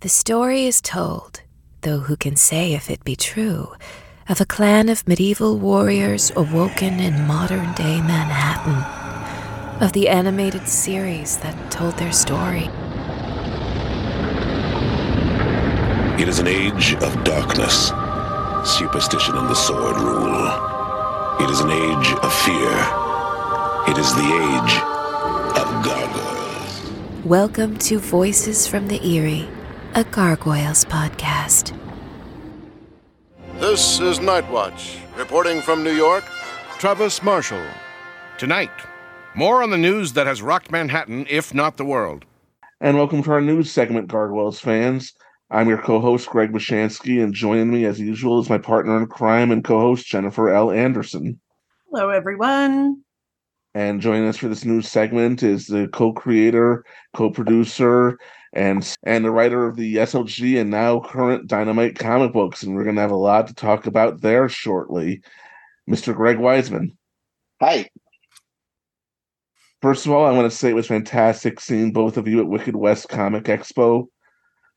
The story is told, though who can say if it be true, of a clan of medieval warriors awoken in modern day Manhattan, of the animated series that told their story. It is an age of darkness. Superstition and the sword rule. It is an age of fear. It is the age of gargoyles. Welcome to Voices from the Eyrie, a Gargoyles podcast. This is Night Watch, reporting from New York. Travis Marshall. Tonight, more on the news that has rocked Manhattan, if not the world. And welcome to our news segment, Gargoyles fans. I'm your co-host Greg Bishansky, and joining me as usual is my partner in crime and co-host Jennifer L. Anderson. Hello, everyone. And joining us for this news segment is the co-creator, co-producer, and and the writer of the SLG and now current Dynamite comic books, and we're going to have a lot to talk about there shortly. Mr. Greg Weisman. Hi. First of all, I want to say it was fantastic seeing both of you at Wicked West Comic Expo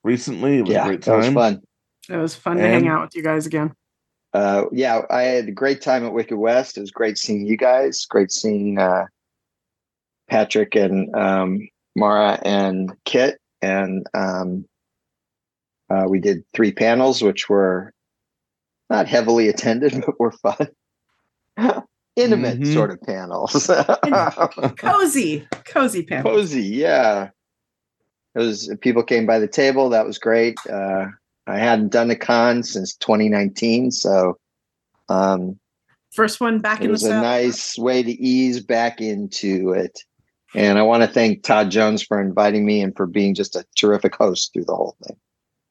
recently. It was yeah, a great time. That was fun. It was fun to hang out with you guys again. Uh, yeah, I had a great time at Wicked West. It was great seeing you guys. Great seeing uh, Patrick and um, Mara and Kit. And um, uh, we did three panels, which were not heavily attended, but were fun. Intimate Mhm. sort of panels. Cozy, cozy panel. Cozy, yeah. It was people came by the table. That was great. Uh, I hadn't done a con since 2019, so um, First one back it in the was a saddle. nice way to ease back into it. And I want to thank Todd Jones for inviting me and for being just a terrific host through the whole thing.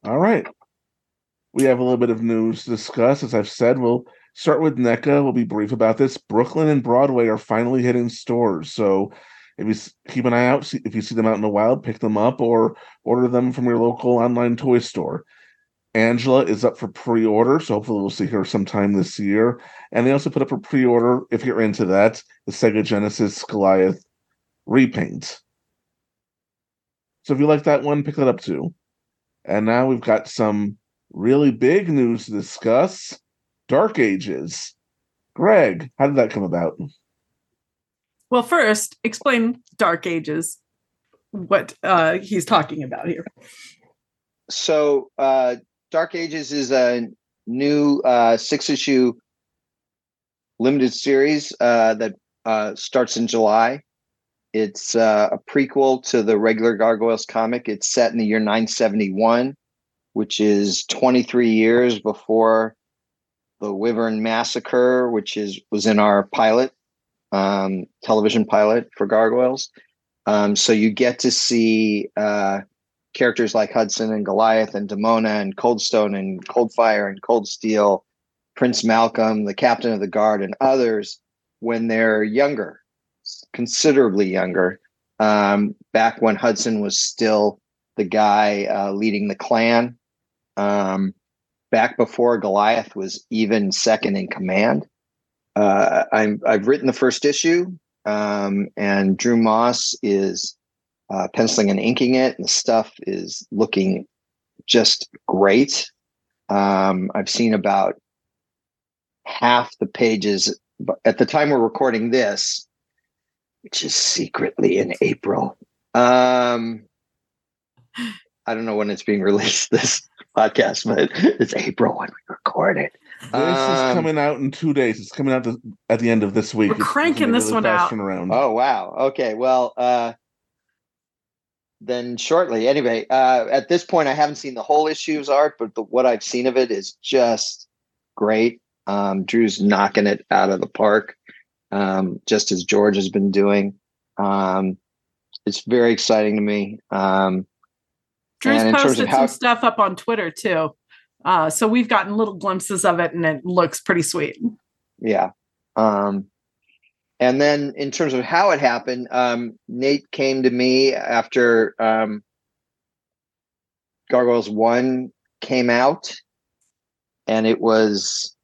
All right. We have a little bit of news to discuss. As I've said, we'll start with NECA. We'll be brief about this. Brooklyn and Broadway are finally hitting stores. So if you keep an eye out, see, if you see them out in the wild, pick them up or order them from your local online toy store. Angela is up for pre order. So hopefully we'll see her sometime this year. And they also put up for pre order, if you're into that, the Sega Genesis Goliath repaint. So if you like that one, pick that up too. And now we've got some really big news to discuss Dark Ages. Greg, how did that come about? Well, first, explain Dark Ages, what uh, he's talking about here. So, uh, Dark Ages is a new uh, six issue limited series uh, that uh, starts in July. It's uh, a prequel to the regular Gargoyles comic. It's set in the year 971, which is 23 years before the Wyvern Massacre, which is was in our pilot, um, television pilot for Gargoyles. Um, so you get to see uh, characters like Hudson and Goliath and Demona and Coldstone and Coldfire and Cold Steel, Prince Malcolm, the captain of the guard, and others when they're younger, considerably younger. Um, back when Hudson was still the guy uh, leading the clan, um, back before Goliath was even second in command. Uh, I'm, I've written the first issue, um, and Drew Moss is uh, penciling and inking it, and the stuff is looking just great. Um, I've seen about half the pages but at the time we're recording this, which is secretly in April. Um, I don't know when it's being released, this podcast, but it's April when we record it. This is Um, coming out in two days. It's coming out th- at the end of this week. We're It's- it's cranking this really one out. turnaround. Oh wow. Okay. Well, uh then shortly. Anyway, uh at this point I haven't seen the whole issue's art, but the, what I've seen of it is just great. Um Drew's knocking it out of the park. Um just as George has been doing. Um it's very exciting to me. Um Drew's posted how- some stuff up on Twitter too. Uh, so we've gotten little glimpses of it and it looks pretty sweet. yeah um and then in terms of how it happened um nate came to me after um gargoyles 1 came out and it was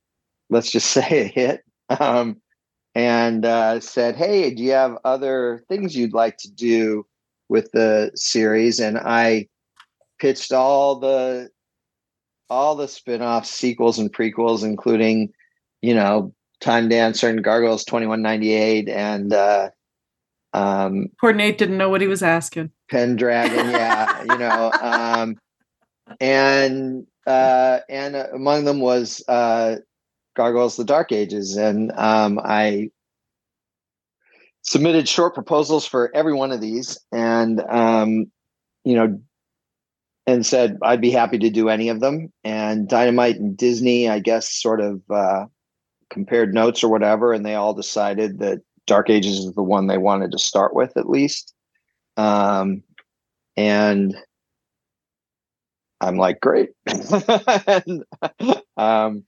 let's just say a hit um and uh said hey do you have other things you'd like to do with the series and i pitched all the all the spin-off sequels and prequels, including, you know, Time Dancer and Gargoyles 2198 and uh um Poor Nate didn't know what he was asking. Pendragon, yeah, you know, um and uh and among them was uh Gargoyles the Dark Ages and um I submitted short proposals for every one of these and um you know and said I'd be happy to do any of them and Dynamite and Disney I guess sort of uh compared notes or whatever and they all decided that Dark Ages is the one they wanted to start with at least. Um and I'm like great. And, um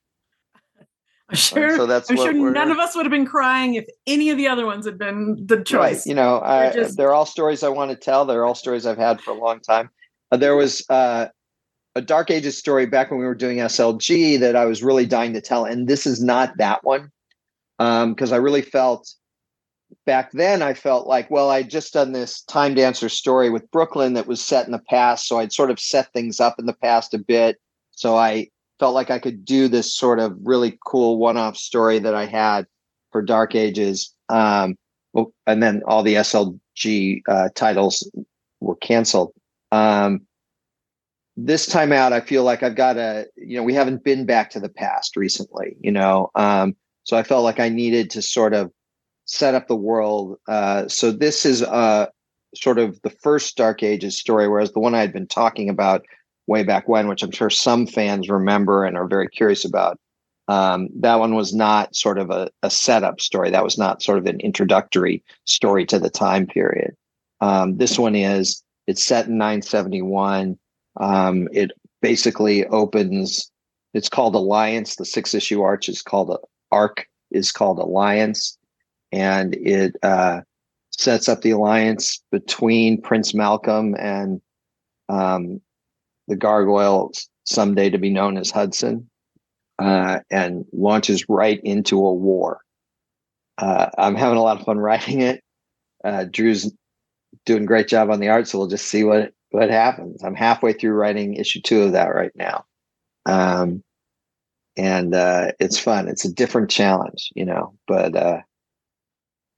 I'm sure, so that's I'm sure none of us would have been crying if any of the other ones had been the Right. choice. You know, I, just- they're all stories I want to tell. They're all stories I've had for a long time. Uh, there was uh, a Dark Ages story back when we were doing SLG that I was really dying to tell, and this is not that one because I really felt back then. I felt like, well, I'd just done this Time Dancer story with Brooklyn that was set in the past, so I'd sort of set things up in the past a bit. So I felt like I could do this sort of really cool one-off story that I had for Dark Ages. Um, and then all the SLG uh, titles were canceled. Um, this time out, I feel like I've got a, you know, we haven't been back to the past recently, you know, um, so I felt like I needed to sort of set up the world. Uh, so this is uh, sort of the first Dark Ages story, whereas the one I had been talking about way back when, which I'm sure some fans remember and are very curious about, um, that one was not sort of a, a setup story. That was not sort of an introductory story to the time period. Um, this one is. It's set in 971. Um, it basically opens. It's called Alliance. The six issue arch is called arc is called Alliance, and it uh, sets up the alliance between Prince Malcolm and um, the gargoyle someday to be known as Hudson uh, and launches right into a war. Uh, I'm having a lot of fun writing it. Uh, Drew's doing a great job on the art, so we'll just see what what happens. I'm halfway through writing issue two of that right now, um, and uh, it's fun. It's a different challenge, you know, but uh,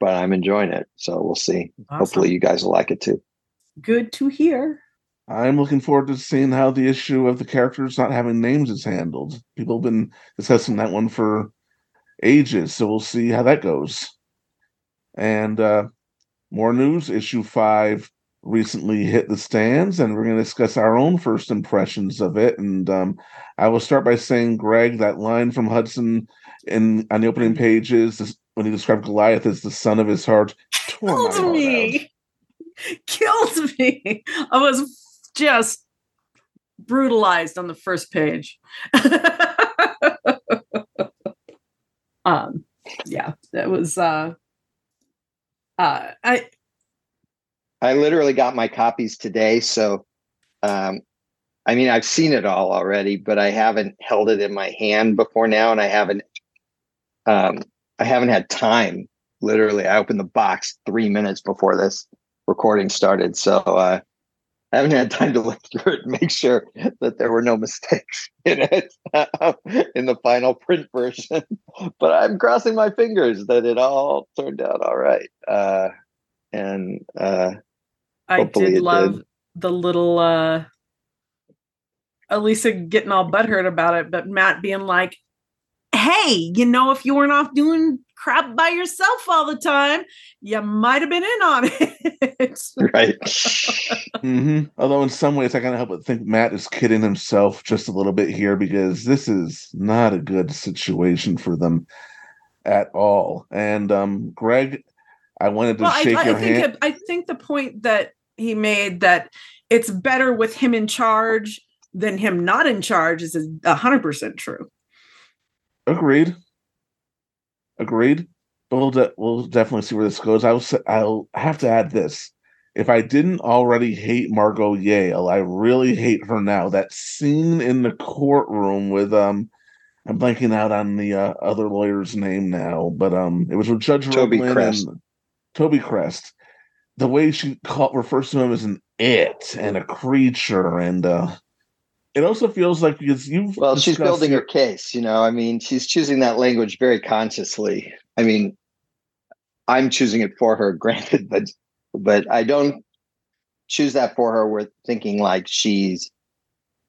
but I'm enjoying it. So we'll see. Hopefully, you guys will like it too. Good to hear. I'm looking forward to seeing how the issue of the characters not having names is handled. People have been discussing that one for ages, so we'll see how that goes. And uh, more news issue five recently hit the stands, and we're going to discuss our own first impressions of it. And um, I will start by saying, Greg, that line from Hudson in on the opening pages when he described Goliath as the son of his heart Killed heart out. me. Killed me. I was just brutalized on the first page. um yeah, that was uh uh I I literally got my copies today, so um, I mean I've seen it all already, but I haven't held it in my hand before now, and I haven't um, I haven't had time. Literally, I opened the box three minutes before this recording started, so uh, I haven't had time to look through it and make sure that there were no mistakes in it in the final print version. but I'm crossing my fingers that it all turned out all right. Uh, and uh, I did love did. the little uh Elisa getting all butthurt about it, but Matt being like, Hey, you know, if you weren't off doing crap by yourself all the time, you might have been in on it. right. hmm Although in some ways I can't help but think Matt is kidding himself just a little bit here because this is not a good situation for them at all. And um, Greg, I wanted to well, I, shake I your think hand. it- I think the point that he made that it's better with him in charge than him not in charge is a hundred percent true. Agreed. Agreed. But we'll de- we'll definitely see where this goes. I'll say, I'll have to add this. If I didn't already hate Margot Yale, I really hate her now. That scene in the courtroom with um, I'm blanking out on the uh, other lawyer's name now, but um, it was with Judge Toby Roblin Crest. and Toby Crest. The way she call, refers to him as an it and a creature and uh it also feels like because you've Well, she's building your- her case, you know. I mean, she's choosing that language very consciously. I mean, I'm choosing it for her, granted, but but I don't choose that for her we're thinking like she's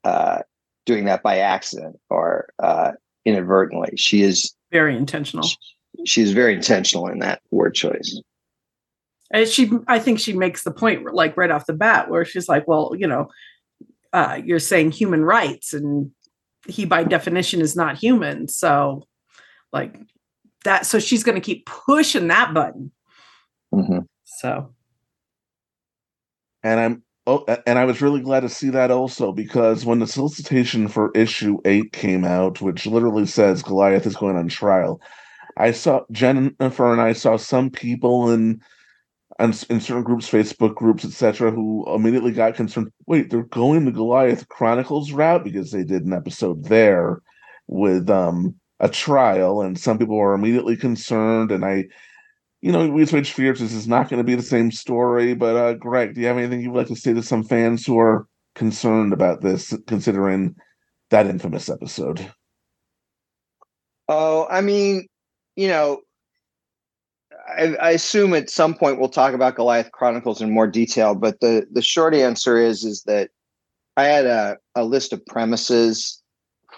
uh doing that by accident or uh inadvertently. She is Very intentional. she, she's very intentional in that word choice. And she, I think she makes the point like right off the bat where she's like, well, you know, uh, you're saying human rights and he by definition is not human. So like that, so she's going to keep pushing that button. Mhm. So and I'm oh, and I was really glad to see that also because when the solicitation for issue eight came out, which literally says Goliath is going on trial, I saw Jennifer and I saw some people in s- in certain groups, Facebook groups, etc., who immediately got concerned. Wait, they're going the Goliath Chronicles route because they did an episode there with um a trial, and some people were immediately concerned. And I, you know, we switch fears. This is not going to be the same story. But uh Greg, do you have anything you'd like to say to some fans who are concerned about this, considering that infamous episode? Oh, I mean, you know, I, I assume at some point we'll talk about Goliath Chronicles in more detail, but the the short answer is is that I had a, a list of premises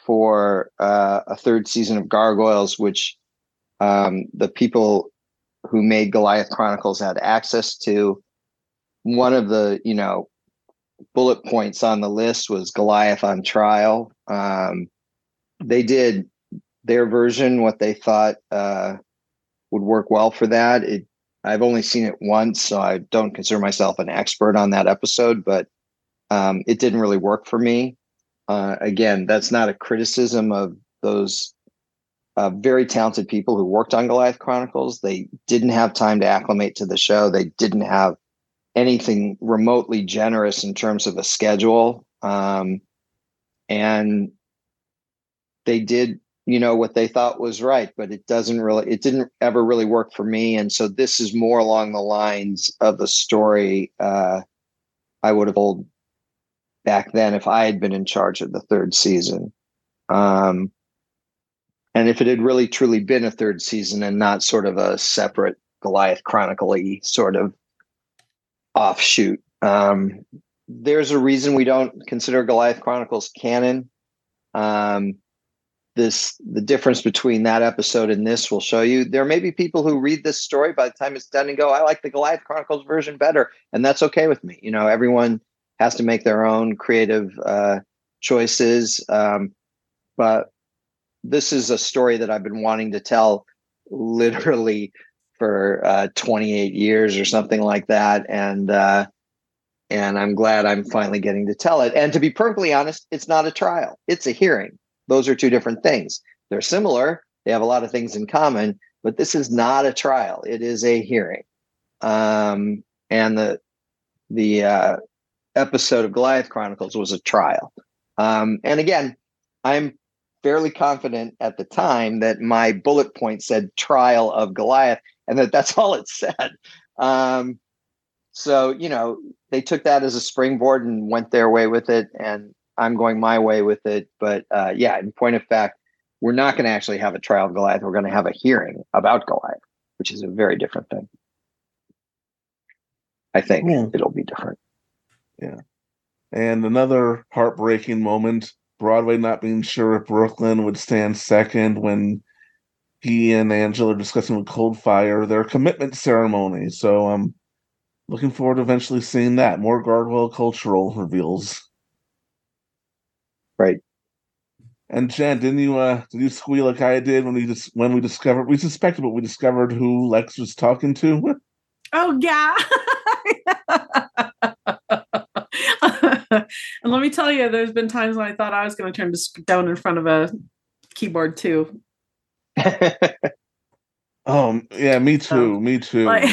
for uh, a third season of Gargoyles, which um, the people who made Goliath Chronicles had access to. One of the you know bullet points on the list was Goliath on trial. Um, they did their version, what they thought uh, would work well for that. It I've only seen it once, so I don't consider myself an expert on that episode, but um, it didn't really work for me. Uh, again, that's not a criticism of those uh, very talented people who worked on Goliath Chronicles. They didn't have time to acclimate to the show. They didn't have anything remotely generous in terms of a schedule. Um, and they did you know what they thought was right but it doesn't really it didn't ever really work for me. And so this is more along the lines of the story uh i would have told back then if i had been in charge of the third season. Um and if it had really truly been a third season and not sort of a separate goliath chronicle sort of offshoot um there's a reason we don't consider goliath chronicles canon. Um this the difference between that episode and this will show you. There may be people who read this story by the time it's done and go i like the goliath chronicles version better and that's okay with me. You know everyone has to make their own creative uh, choices um, but this is a story that i've been wanting to tell literally for uh, 28 years or something like that and uh, and i'm glad i'm finally getting to tell it. And to be perfectly honest it's not a trial. It's a hearing those are two different things. They're similar. They have a lot of things in common, but this is not a trial. It is a hearing. Um, and the the uh, episode of Goliath Chronicles was a trial. Um, and again, I'm fairly confident at the time that my bullet point said trial of Goliath, and that that's all it said. Um, so you know, they took that as a springboard and went their way with it, and I'm going my way with it. But uh, yeah, in point of fact, we're not going to actually have a trial of Goliath. We're going to have a hearing about Goliath, which is a very different thing. I think Yeah. it'll be different. Yeah. And another heartbreaking moment Broadway not being sure if Brooklyn would stand second when he and Angela are discussing with Coldfire their commitment ceremony. So I'm looking forward to eventually seeing that. More Gargoyle cultural reveals. Right. And Jen, didn't you uh did you squeal like I did when we just when we discovered we suspected but we discovered who Lex was talking to? Oh yeah. and let me tell you, there's been times when I thought I was going to turn to down in front of a keyboard too. Oh yeah, me too. me too. Like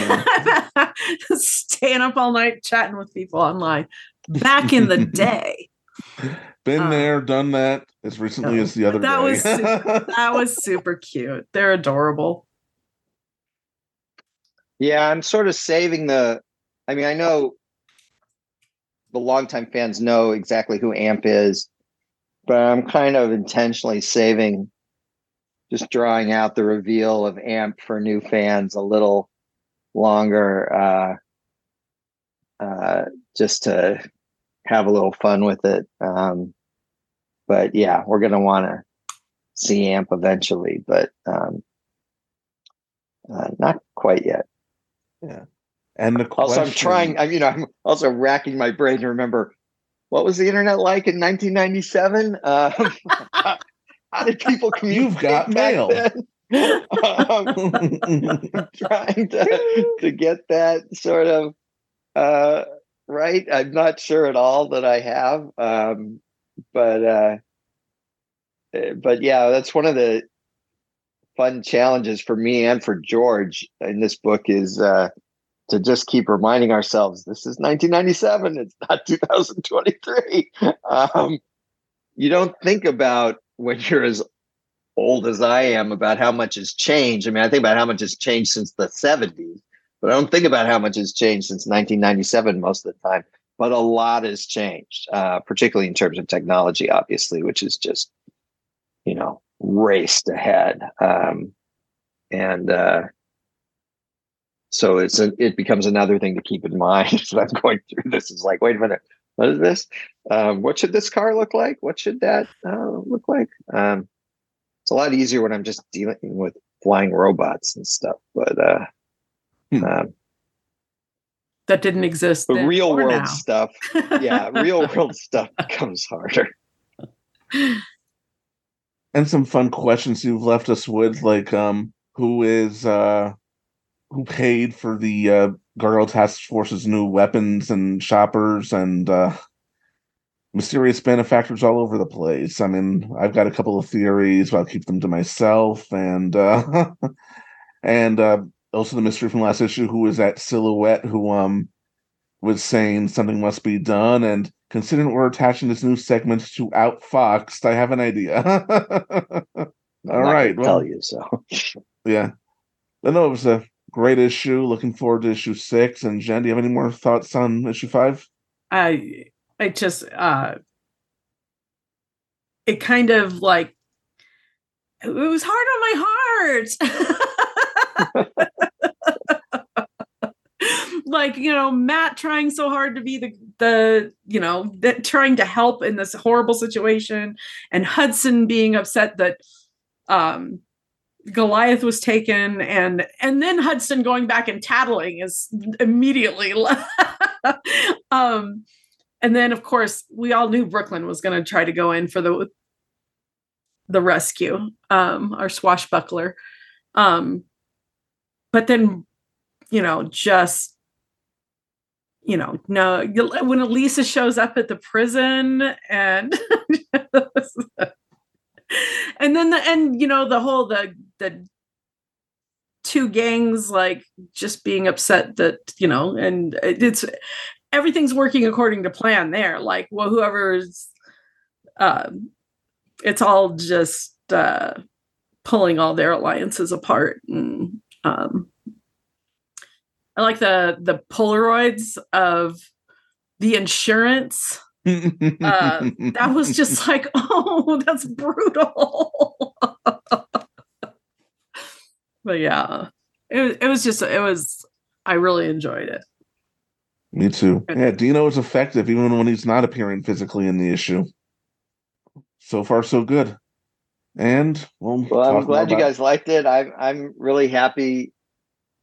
staying up all night chatting with people online. Back in the day, Been uh, there, done that as recently no, as the other that day. was super- that was super cute. They're adorable. yeah, I'm sort of saving the. I mean, I know the longtime fans know exactly who Amp is, but I'm kind of intentionally saving, just drawing out the reveal of Amp for new fans a little longer, uh, uh, just to have a little fun with it. Um, but yeah, we're gonna want to see Amp eventually, but um, uh, not quite yet. Yeah. And the Also, I'm trying. I mean, I'm also racking my brain to remember what was the internet like in 1997. Um, how did people communicate? You've got mail. um, trying to to get that sort of uh, right. I'm not sure at all that I have, um, but uh, uh, but yeah, that's one of the fun challenges for me and for George in this book is uh, to just keep reminding ourselves this is 1997. It's not 2023. Um, you don't think about when you're as old as I am about how much has changed. I mean, I think about how much has changed since the 70s, but I don't think about how much has changed since 1997 most of the time. But a lot has changed, uh, particularly in terms of technology, obviously, which is just, you know, raced ahead. Um, and uh, so it's a, it becomes another thing to keep in mind as I'm going through this. Is like, wait a minute, what is this? Um, what should this car look like? What should that uh, look like? Um, it's a lot easier when I'm just dealing with flying robots and stuff. But uh, Hmm. um, that didn't exist. The real or world now. stuff, yeah, real world stuff becomes harder. and some fun questions you've left us with, like um, who is uh, who paid for the uh, Gargoyle Task Force's new weapons and shoppers and uh, mysterious benefactors all over the place. I mean, I've got a couple of theories, but I'll keep them to myself. And uh, and uh, also the mystery from last issue, who was that silhouette who um was saying something must be done? And considering we're attaching this new segment to outfoxed i have an idea. All right, I'm right, well- tell you so. yeah. But no it was a great issue. Looking forward to issue six. And jen do you have any more thoughts on issue five? I I just uh it kind of like it was hard on my heart. like, you know, Matt trying so hard to be the the, you know, that trying to help in this horrible situation and Hudson being upset that um Goliath was taken and and then Hudson going back and tattling is immediately um and then of course we all knew Brooklyn was going to try to go in for the the rescue um our swashbuckler. Um but then you know just you know no when Elisa shows up at the prison and and then the and you know the whole the the two gangs like just being upset that you know and it's everything's working according to plan there. Like well whoever's um it's all just uh pulling all their alliances apart and um i like the the polaroids of the insurance. Uh, that was just like oh that's brutal. But yeah it, was- it was just it was i really enjoyed it. Me too. Yeah dino is effective even when he's not appearing physically in the issue. So far so good. And we'll Well, I'm glad you about- guys liked it. I'm I'm really happy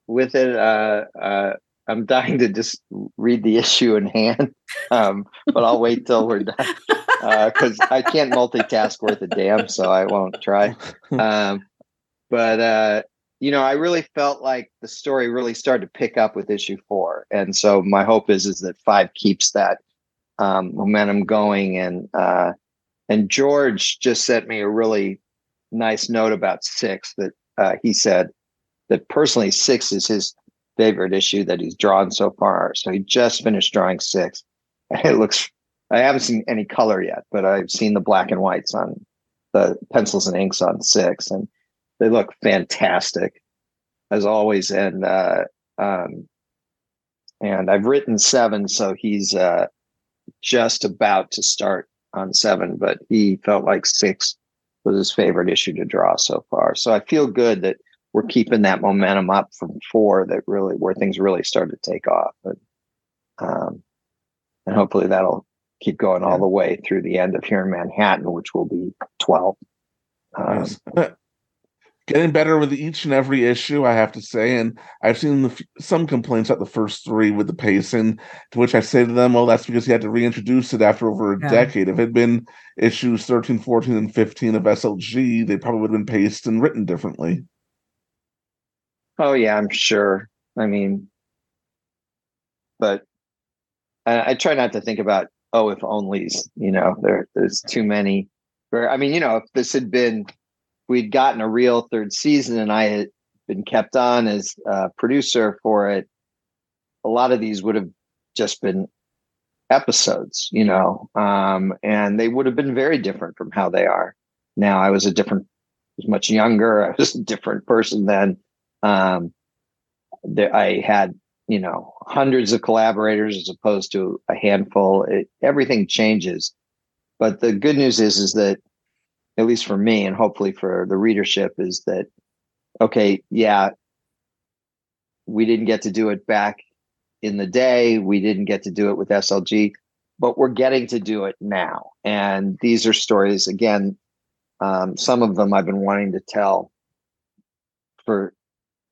with it. Uh, uh, I'm dying to just read the issue in hand, um, but I'll wait till we're done because I can't multitask worth a damn, so I won't try. Um, but uh, you know, I really felt like the story really started to pick up with issue four, and so my hope is is that five keeps that um, momentum going. And uh, and George just sent me a really nice note about six that uh, he said that personally six is his favorite issue that he's drawn so far. So he just finished drawing six, it looks. I haven't seen any color yet, but I've seen the black and whites on the pencils and inks on six, and they look fantastic as always. And uh, um, and I've written seven, so he's uh, just about to start on seven, but he felt like six was his favorite issue to draw so far. So I feel good that we're keeping that momentum up from four that really where things really started to take off. But um, and hopefully that'll keep going all the way through the end of here in Manhattan, which will be twelve. Um, Yes. Getting better with each and every issue, I have to say, and I've seen the, f- some complaints about the first three with the pacing. To which I say to them, "Well, that's because he had to reintroduce it after over a Yeah. decade. If it had been issues 13, 14, and 15 of SLG, they probably would have been paced and written differently." Oh yeah, I'm sure. I mean, but I, I try not to think about oh if onlys. You know, there there's too many. Where I mean, you know, if this had been we'd gotten a real third season and I had been kept on as a producer for it, a lot of these would have just been episodes, you know, um, and they would have been very different from how they are now. I was a different, was much younger. I was a different person then. Um, there, I had, you know, hundreds of collaborators as opposed to a handful. It, everything changes, but the good news is, is that at least for me and hopefully for the readership is that okay yeah we didn't get to do it back in the day. We didn't get to do it with slg but we're getting to do it now. And these are stories again um, some of them i've been wanting to tell for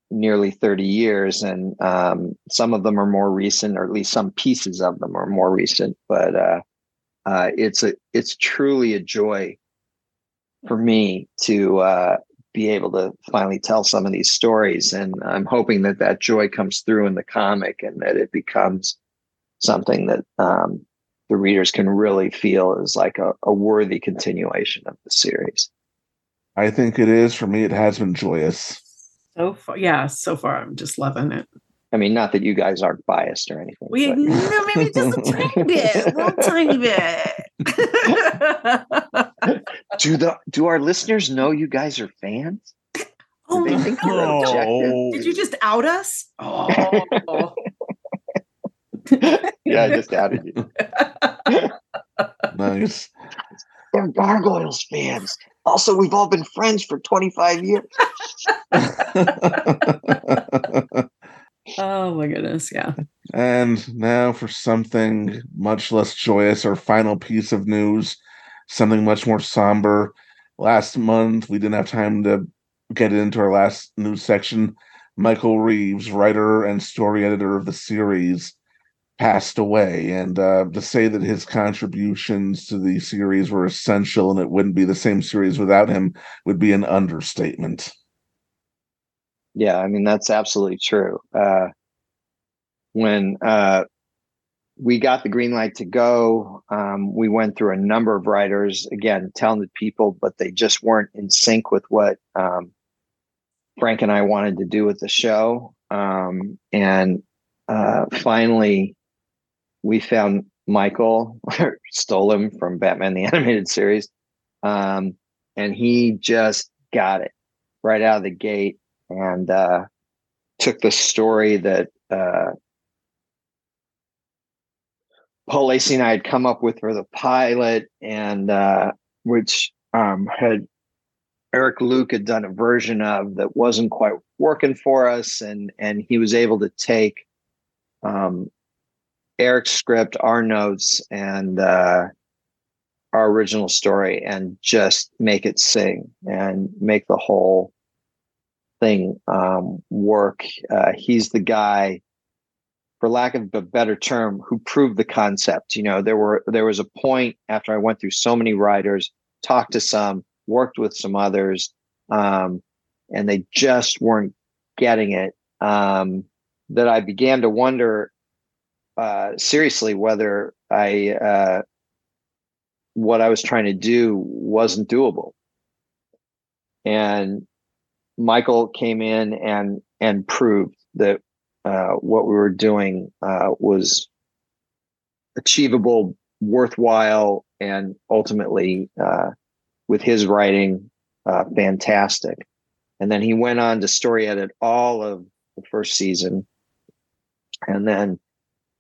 nearly 30 years and um, some of them are more recent or at least some pieces of them are more recent but uh, uh, it's a it's truly a joy for me to uh, be able to finally tell some of these stories. And I'm hoping that that joy comes through in the comic and that it becomes something that um, the readers can really feel is like a, a worthy continuation of the series. I think it is. For me, it has been joyous. So far, yeah, so far I'm just loving it. I mean, not that you guys aren't biased or anything. We but- no, maybe just a tiny bit, a little tiny bit. do the do our listeners know you guys are fans? oh they my think you're God. objective? Did you just out us? Oh. Yeah, I just outed you. Nice. They're Gargoyles fans. Also, we've all been friends for 25 years. oh my goodness, yeah. And now for something much less joyous, our final piece of news, something much more somber. Last month, we didn't have time to get into our last news section. Michael Reaves, writer and story editor of the series, passed away. And uh, to say that his contributions to the series were essential and it wouldn't be the same series without him would be an understatement. Yeah, I mean that's absolutely true. Uh, when uh, we got the green light to go, um, we went through a number of writers. Again, talented people, but they just weren't in sync with what um, Frank and I wanted to do with the show. Um, and uh, finally, we found Michael, stole him from Batman the Animated Series, um, and he just got it right out of the gate and uh, took the story that uh, Paul Lacey and I had come up with for the pilot, and uh, which um, had Eric Luke had done a version of that wasn't quite working for us, and and he was able to take um, Eric's script, our notes, and uh, our original story, and just make it sing and make the whole thing um, work. Uh, he's the guy, for lack of a better term, who proved the concept. You know, there were there was a point after I went through so many writers, talked to some, worked with some others, um, and they just weren't getting it. Um, that I began to wonder uh, seriously whether I uh, what I was trying to do wasn't doable. And Michael came in and and proved that uh, what we were doing uh, was achievable, worthwhile, and ultimately, uh, with his writing, fantastic. And then he went on to story edit all of the first season, and then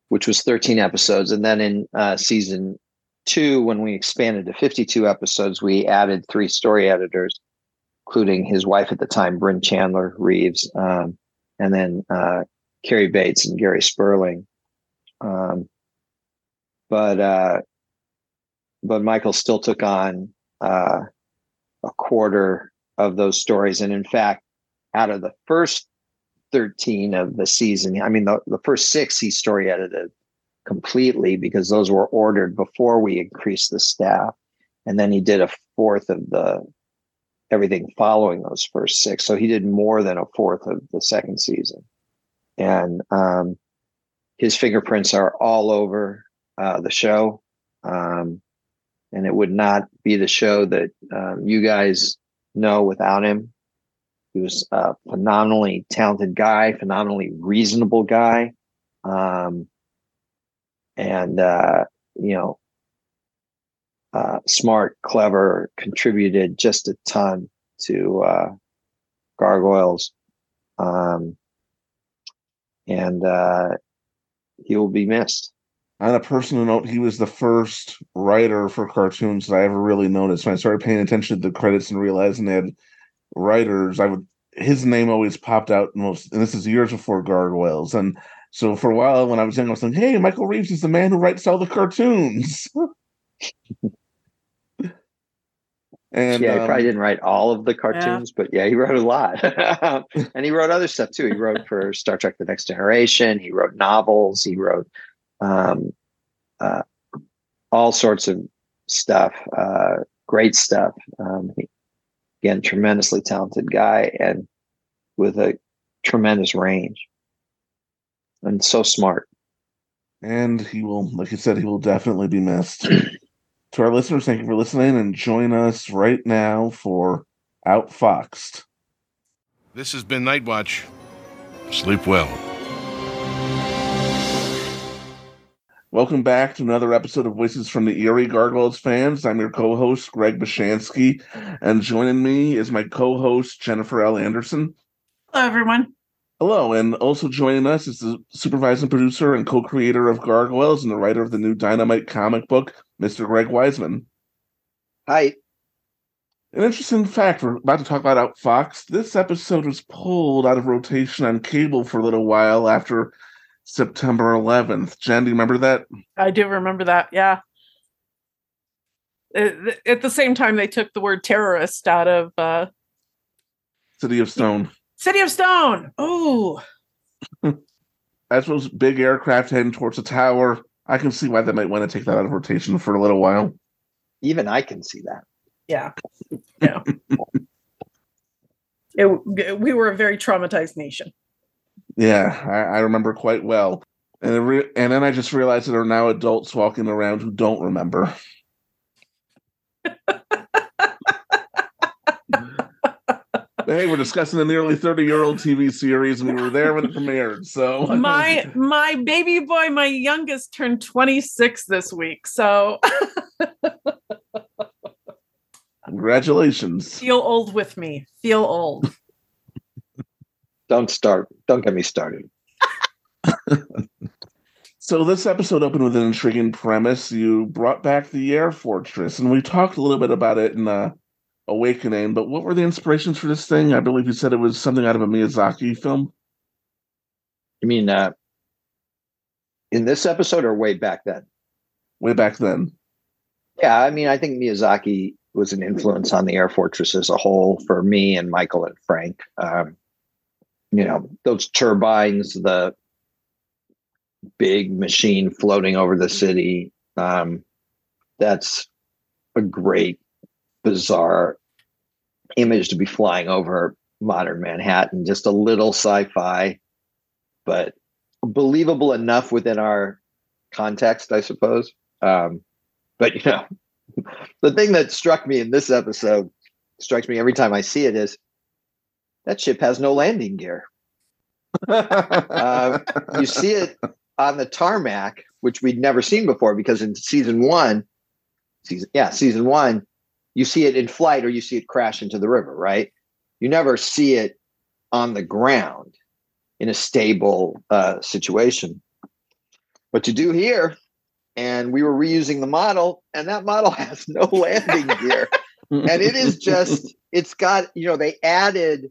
which was 13 episodes. And then in uh, season two, when we expanded to 52 episodes, we added three story editors, including his wife at the time, Brynne Chandler Reaves, um, and then uh, Cary Bates and Gary Sperling. Um, but uh, but Michael still took on uh, a quarter of those stories, and in fact, out of the first 13 of the season, I mean, the, the first six he story edited completely because those were ordered before we increased the staff, and then he did a fourth of the everything following those first six. So he did more than a fourth of the second season, and um, his fingerprints are all over uh, the show. Um, and it would not be the show that um, you guys know without him. He was a phenomenally talented guy, phenomenally reasonable guy, um, and uh, you know, uh, smart, clever, contributed just a ton to uh, Gargoyles, um, and uh, he will be missed. On a personal note, he was the first writer for cartoons that I ever really noticed. When I started paying attention to the credits and realizing they had writers, I would his name always popped out most, and this is years before Gargoyles. And so for a while, when I was young, I was thinking, "Hey, Michael Reaves is the man who writes all the cartoons." and yeah, he um, probably didn't write all of the cartoons, yeah. but yeah, he wrote a lot, and he wrote other stuff too. He wrote for Star Trek: The Next Generation. He wrote novels. He wrote um, uh, all sorts of stuff, uh, great stuff. Um, he, again, tremendously talented guy and with a tremendous range and so smart. And he will, like you said, he will definitely be missed. to our listeners, thank you for listening and join us right now for Outfoxed. This has been Night Watch. Sleep well. Welcome back to another episode of Voices from the Eyrie Gargoyles fans. I'm your co-host Greg Bishansky, and joining me is my co-host Jennifer L. Anderson. Hello, everyone. Hello, and also joining us is the supervising producer and co-creator of Gargoyles and the writer of the new Dynamite comic book, Mr. Greg Weisman. Hi. An interesting fact we're about to talk about out Fox. This episode was pulled out of rotation on cable for a little while after September 11th. Jen, do you remember that? I do remember that. Yeah. At the same time, they took the word terrorist out of uh, City of Stone. City of Stone. Oh. As those big aircraft heading towards the tower, I can see why they might want to take that out of rotation for a little while. Even I can see that. Yeah. Yeah. it, we were a very traumatized nation. Yeah, I, I remember quite well. And re- and then I just realized that there are now adults walking around who don't remember. hey, we're discussing a nearly 30 year old TV series, and we were there when it premiered. So my my baby boy, my youngest, turned 26 this week. So congratulations. Feel old with me. Feel old. Don't start. Don't get me started. so this episode opened with an intriguing premise. You brought back the Air Fortress, and we talked a little bit about it in uh, Awakening. But what were the inspirations for this thing? I believe you said it was something out of a Miyazaki film. You mean uh, in this episode, or way back then? Way back then. Yeah, I mean, I think Miyazaki was an influence on the Air Fortress as a whole for me and Michael and Frank. Um, you know those turbines the big machine floating over the city um, that's a great bizarre image to be flying over modern manhattan. Just a little sci-fi but believable enough within our context i suppose. Um, but you know the thing that struck me in this episode strikes me every time i see it is that ship has no landing gear. uh, you see it on the tarmac, which we'd never seen before because in season one, season yeah, season one, you see it in flight or you see it crash into the river, right? You never see it on the ground in a stable uh, situation. what you do here. And we were reusing the model, and that model has no landing gear. and it is just, it's got, you know, they added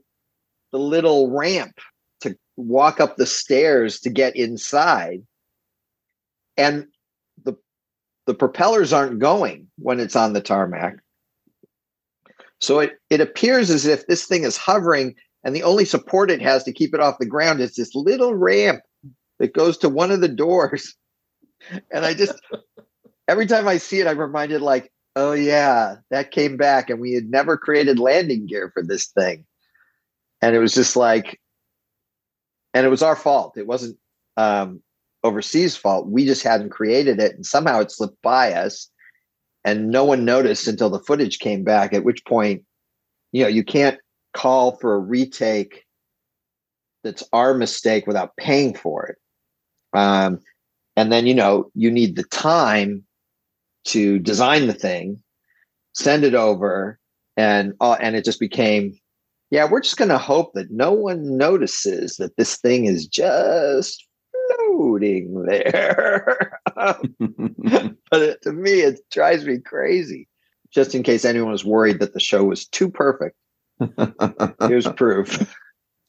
the little ramp to walk up the stairs to get inside. And the the propellers aren't going when it's on the tarmac. So it, it appears as if this thing is hovering and the only support it has to keep it off the ground is this little ramp that goes to one of the doors. And I just every time I see it, I'm reminded like, oh yeah, that came back and we had never created landing gear for this thing. And it was just like, and it was our fault. It wasn't um, overseas fault. We just hadn't created it. And somehow it slipped by us and no one noticed until the footage came back, at which point, you know, you can't call for a retake that's our mistake without paying for it. Um, and then, you know, you need the time to design the thing, send it over, and uh, and it just became, yeah, we're just going to hope that no one notices that this thing is just floating there. but it, to me, it drives me crazy. Just in case anyone was worried that the show was too perfect, here's proof.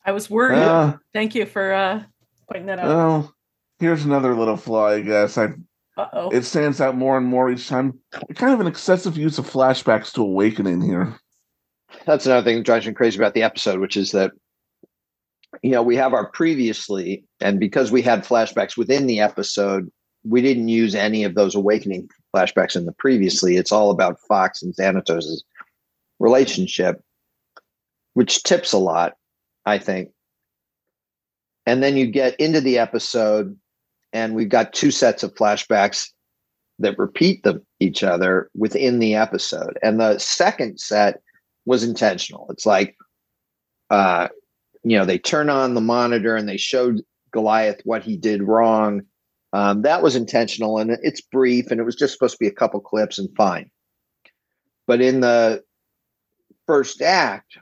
I was worried. Uh, Thank you for uh, pointing that out. Well, here's another little flaw, I guess. I Uh-oh. it stands out more and more each time. Kind of an excessive use of flashbacks to Awakening here. That's another thing that drives me crazy about the episode, which is that you know we have our previously, and because we had flashbacks within the episode, we didn't use any of those awakening flashbacks in the previously. It's all about Fox and Xanatos' relationship, which tips a lot, I think. And then you get into the episode, and we've got two sets of flashbacks that repeat them each other within the episode. And the second set was intentional. It's like, uh, you know, they turn on the monitor and they showed Goliath what he did wrong um, that was intentional and it's brief and it was just supposed to be a couple clips and fine. But in the first act,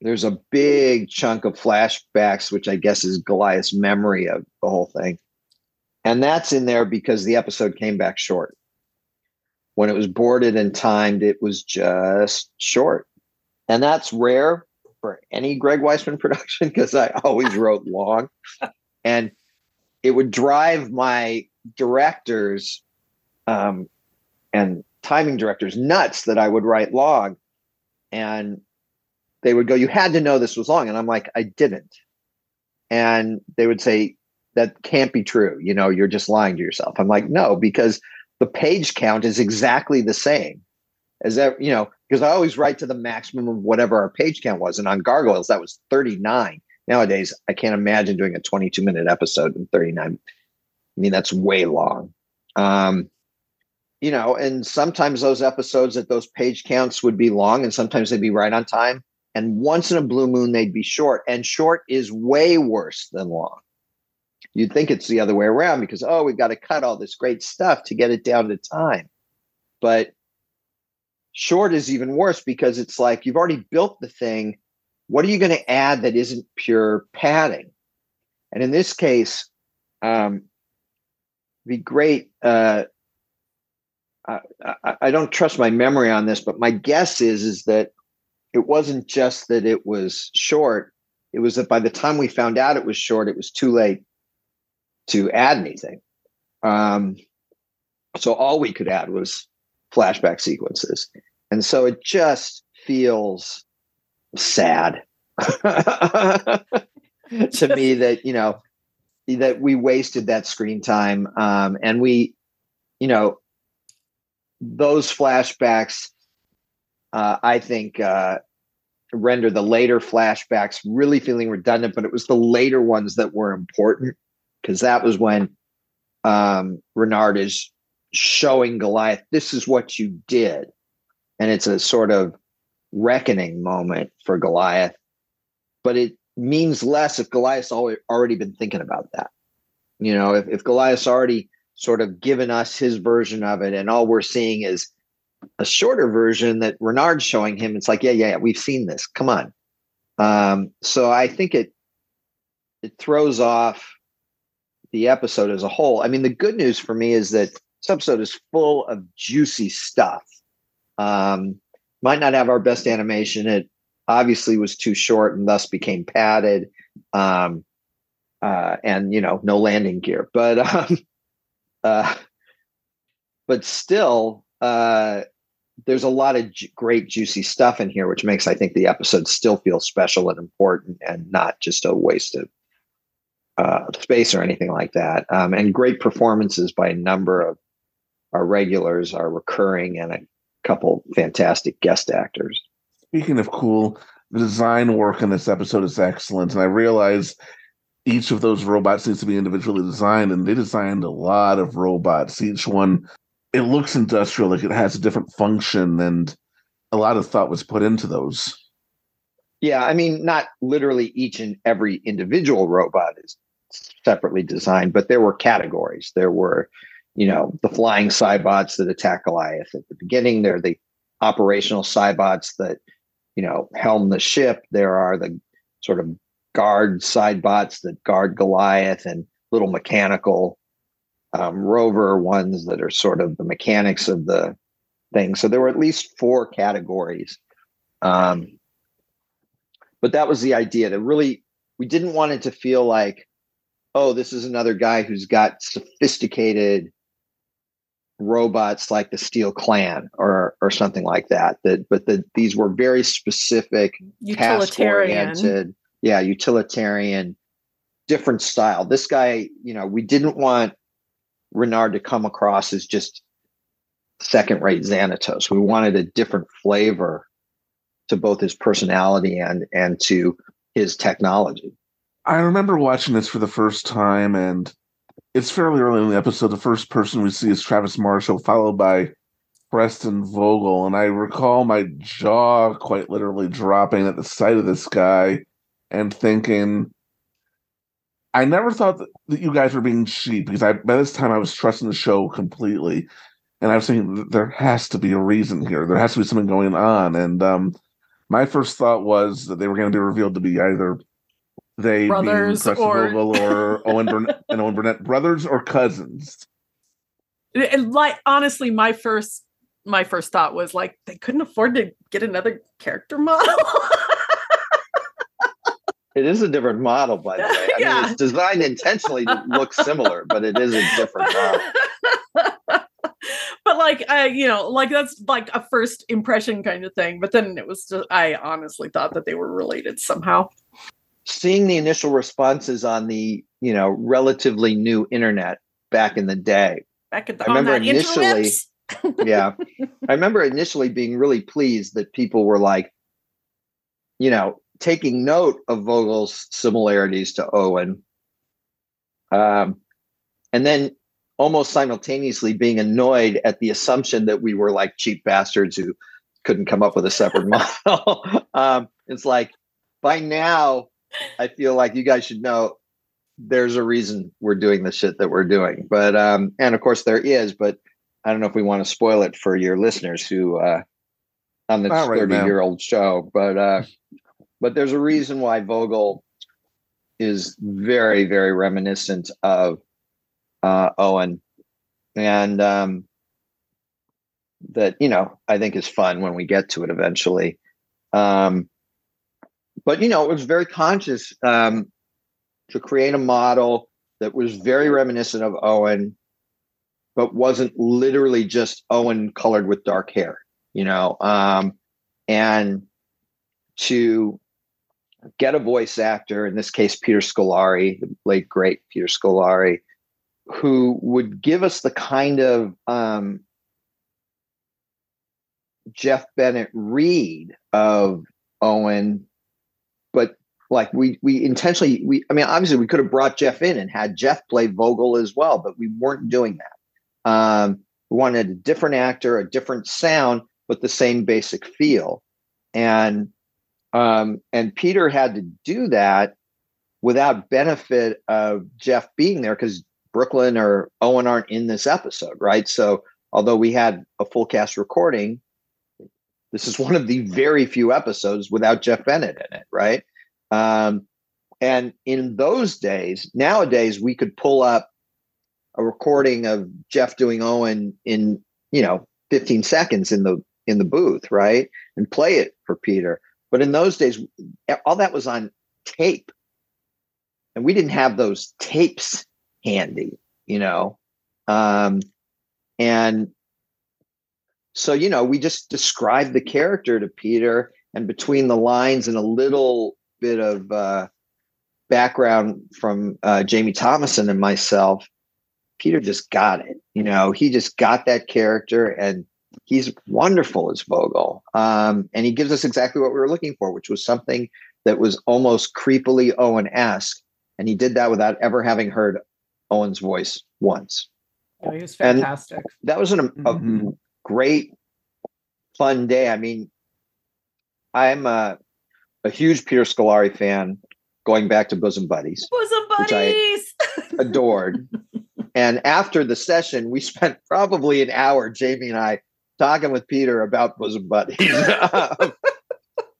there's a big chunk of flashbacks, which I guess is Goliath's memory of the whole thing. And that's in there because the episode came back short. When it was boarded and timed, it was just short. And that's rare for any Greg Weisman production because I always wrote long. And it would drive my directors um, and timing directors nuts that I would write long. And they would go, You had to know this was long. And I'm like, I didn't. And they would say, That can't be true. You know, you're just lying to yourself. I'm like, No, because the page count is exactly the same as that, you know, because I always write to the maximum of whatever our page count was. And on Gargoyles, that was 39 nowadays i can't imagine doing a 22 minute episode in 39 i mean that's way long. Um you know and sometimes those episodes at those page counts would be long and sometimes they'd be right on time and once in a blue moon they'd be short and short is way worse than long you'd think it's the other way around because oh we've got to cut all this great stuff to get it down to time but short is even worse because it's like you've already built the thing what are you going to add that isn't pure padding? And in this case, um, be great. Uh, I, I, I don't trust my memory on this, but my guess is is that it wasn't just that it was short. It was that by the time we found out it was short, it was too late to add anything. Um, so all we could add was flashback sequences, and so it just feels sad to me that you know that we wasted that screen time. Um, and we you know those flashbacks uh, i think uh, render the later flashbacks really feeling redundant but it was the later ones that were important because that was when um, renard is showing goliath this is what you did and it's a sort of reckoning moment for Goliath. But it means less if Goliath's already been thinking about that. You know, if, if Goliath's already sort of given us his version of it, and all we're seeing is a shorter version that Renard's showing him, it's like, yeah, yeah, yeah we've seen this. Come on. Um, so I think it it throws off the episode as a whole. I mean, the good news for me is that this episode is full of juicy stuff. Um, might not have our best animation. It obviously was too short and thus became padded. Um, uh, and you know, no landing gear. But um, uh, but still, uh, there's a lot of ju- great juicy stuff in here, which makes I think the episode still feel special and important, and not just a waste of uh, space or anything like that. Um, and great performances by a number of our regulars, our recurring, and a couple fantastic guest actors. Speaking of cool, the design work in this episode is excellent, and I realize each of those robots needs to be individually designed, and they designed a lot of robots. Each one, it looks industrial, like it has a different function, and a lot of thought was put into those. Yeah, I mean, not literally each and every individual robot is separately designed, but there were categories. There were, you know, the flying Cybots that attack Goliath at the beginning. There are the operational Cybots that, you know, helm the ship. There are the sort of guard Cybots that guard Goliath and little mechanical um, rover ones that are sort of the mechanics of the thing. So there were at least four categories. Um, but that was the idea to really, we didn't want it to feel like, oh, this is another guy who's got sophisticated robots like the Steel Clan or or something like that. That but that these were very specific, Utilitarian. yeah, utilitarian, different style. This guy, you know, we didn't want Renard to come across as just second rate Xanatos. We wanted a different flavor to both his personality and and to his technology. I remember watching this for the first time, and it's fairly early in the episode. The first person we see is Travis Marshall, followed by Preston Vogel. And I recall my jaw quite literally dropping at the sight of this guy and thinking, I never thought that, that you guys were being cheap because I by this time I was trusting the show completely. And I was thinking there has to be a reason here. There has to be something going on. And um, my first thought was that they were going to be revealed to be either they Brothers being Preston or- Vogel or Owen Burnett and Owen Burnett, brothers or cousins. And like honestly, my first my first thought was like they couldn't afford to get another character model. It is a different model, by the way. I Yeah. mean, it's designed intentionally to look similar, but it is a different model. but like I, you know, like that's like a first impression kind of thing. But then it was just I honestly thought that they were related somehow. Seeing the initial responses on the, you know, relatively new internet back in the day. Back at the I remember initially- Yeah. I remember initially being really pleased that people were like, you know, taking note of Vogel's similarities to Owen. Um, and then almost simultaneously being annoyed at the assumption that we were like cheap bastards who couldn't come up with a separate model. um, it's like by now, I feel like you guys should know there's a reason we're doing the shit that we're doing. But um, and of course there is, but I don't know if we want to spoil it for your listeners who uh on this Not right 30 now. year old show, but uh but there's a reason why Vogel is very, very reminiscent of uh Owen. And um that, you know, I think is fun when we get to it eventually. Um but you know, it was very conscious um to create a model that was very reminiscent of Owen, but wasn't literally just Owen colored with dark hair, you know, um, and to get a voice actor, in this case, Peter Scolari, the late great Peter Scolari, who would give us the kind of um, Jeff Bennett read of Owen, like we we intentionally we I mean obviously we could have brought Jeff in and had Jeff play Vogel as well, but we weren't doing that. Um, we wanted a different actor, a different sound, but the same basic feel. And um, and Peter had to do that without benefit of Jeff being there because Brooklyn or Owen aren't in this episode, right? So although we had a full cast recording, this is one of the very few episodes without Jeff Bennett in it, right? Um, and in those days, nowadays we could pull up a recording of Jeff doing Owen in, you know, 15 seconds in the in the booth, right? And play it for Peter. But in those days, all that was on tape. And we didn't have those tapes handy, you know. Um, and so, you know, we just described the character to Peter, and between the lines and a little bit of uh, background from uh, Jamie Thomason and myself, Peter just got it. You know, he just got that character, and he's wonderful as Vogel. Um, and he gives us exactly what we were looking for, which was something that was almost creepily Owen esque. And he did that without ever having heard Owen's voice once. Oh, he was fantastic. And that was an, a mm-hmm. great, fun day. I mean, I'm a, a huge Peter Scolari fan, going back to Bosom Buddies, Bosom Buddies, adored. and after the session, we spent probably an hour, Jamie and I, talking with Peter about Bosom Buddies. but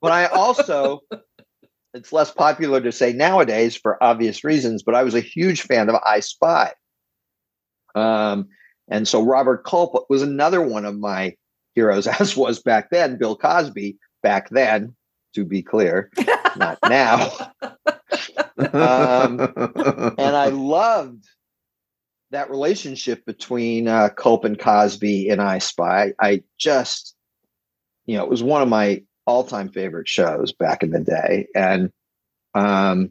I also, it's less popular to say nowadays for obvious reasons, but I was a huge fan of I Spy. Um, and so Robert Culp was another one of my heroes, as was back then Bill Cosby, back then, to be clear, not now. um, and I loved that relationship between uh, Culp and Cosby in I Spy. I just, you know, it was one of my all-time favorite shows back in the day, and um,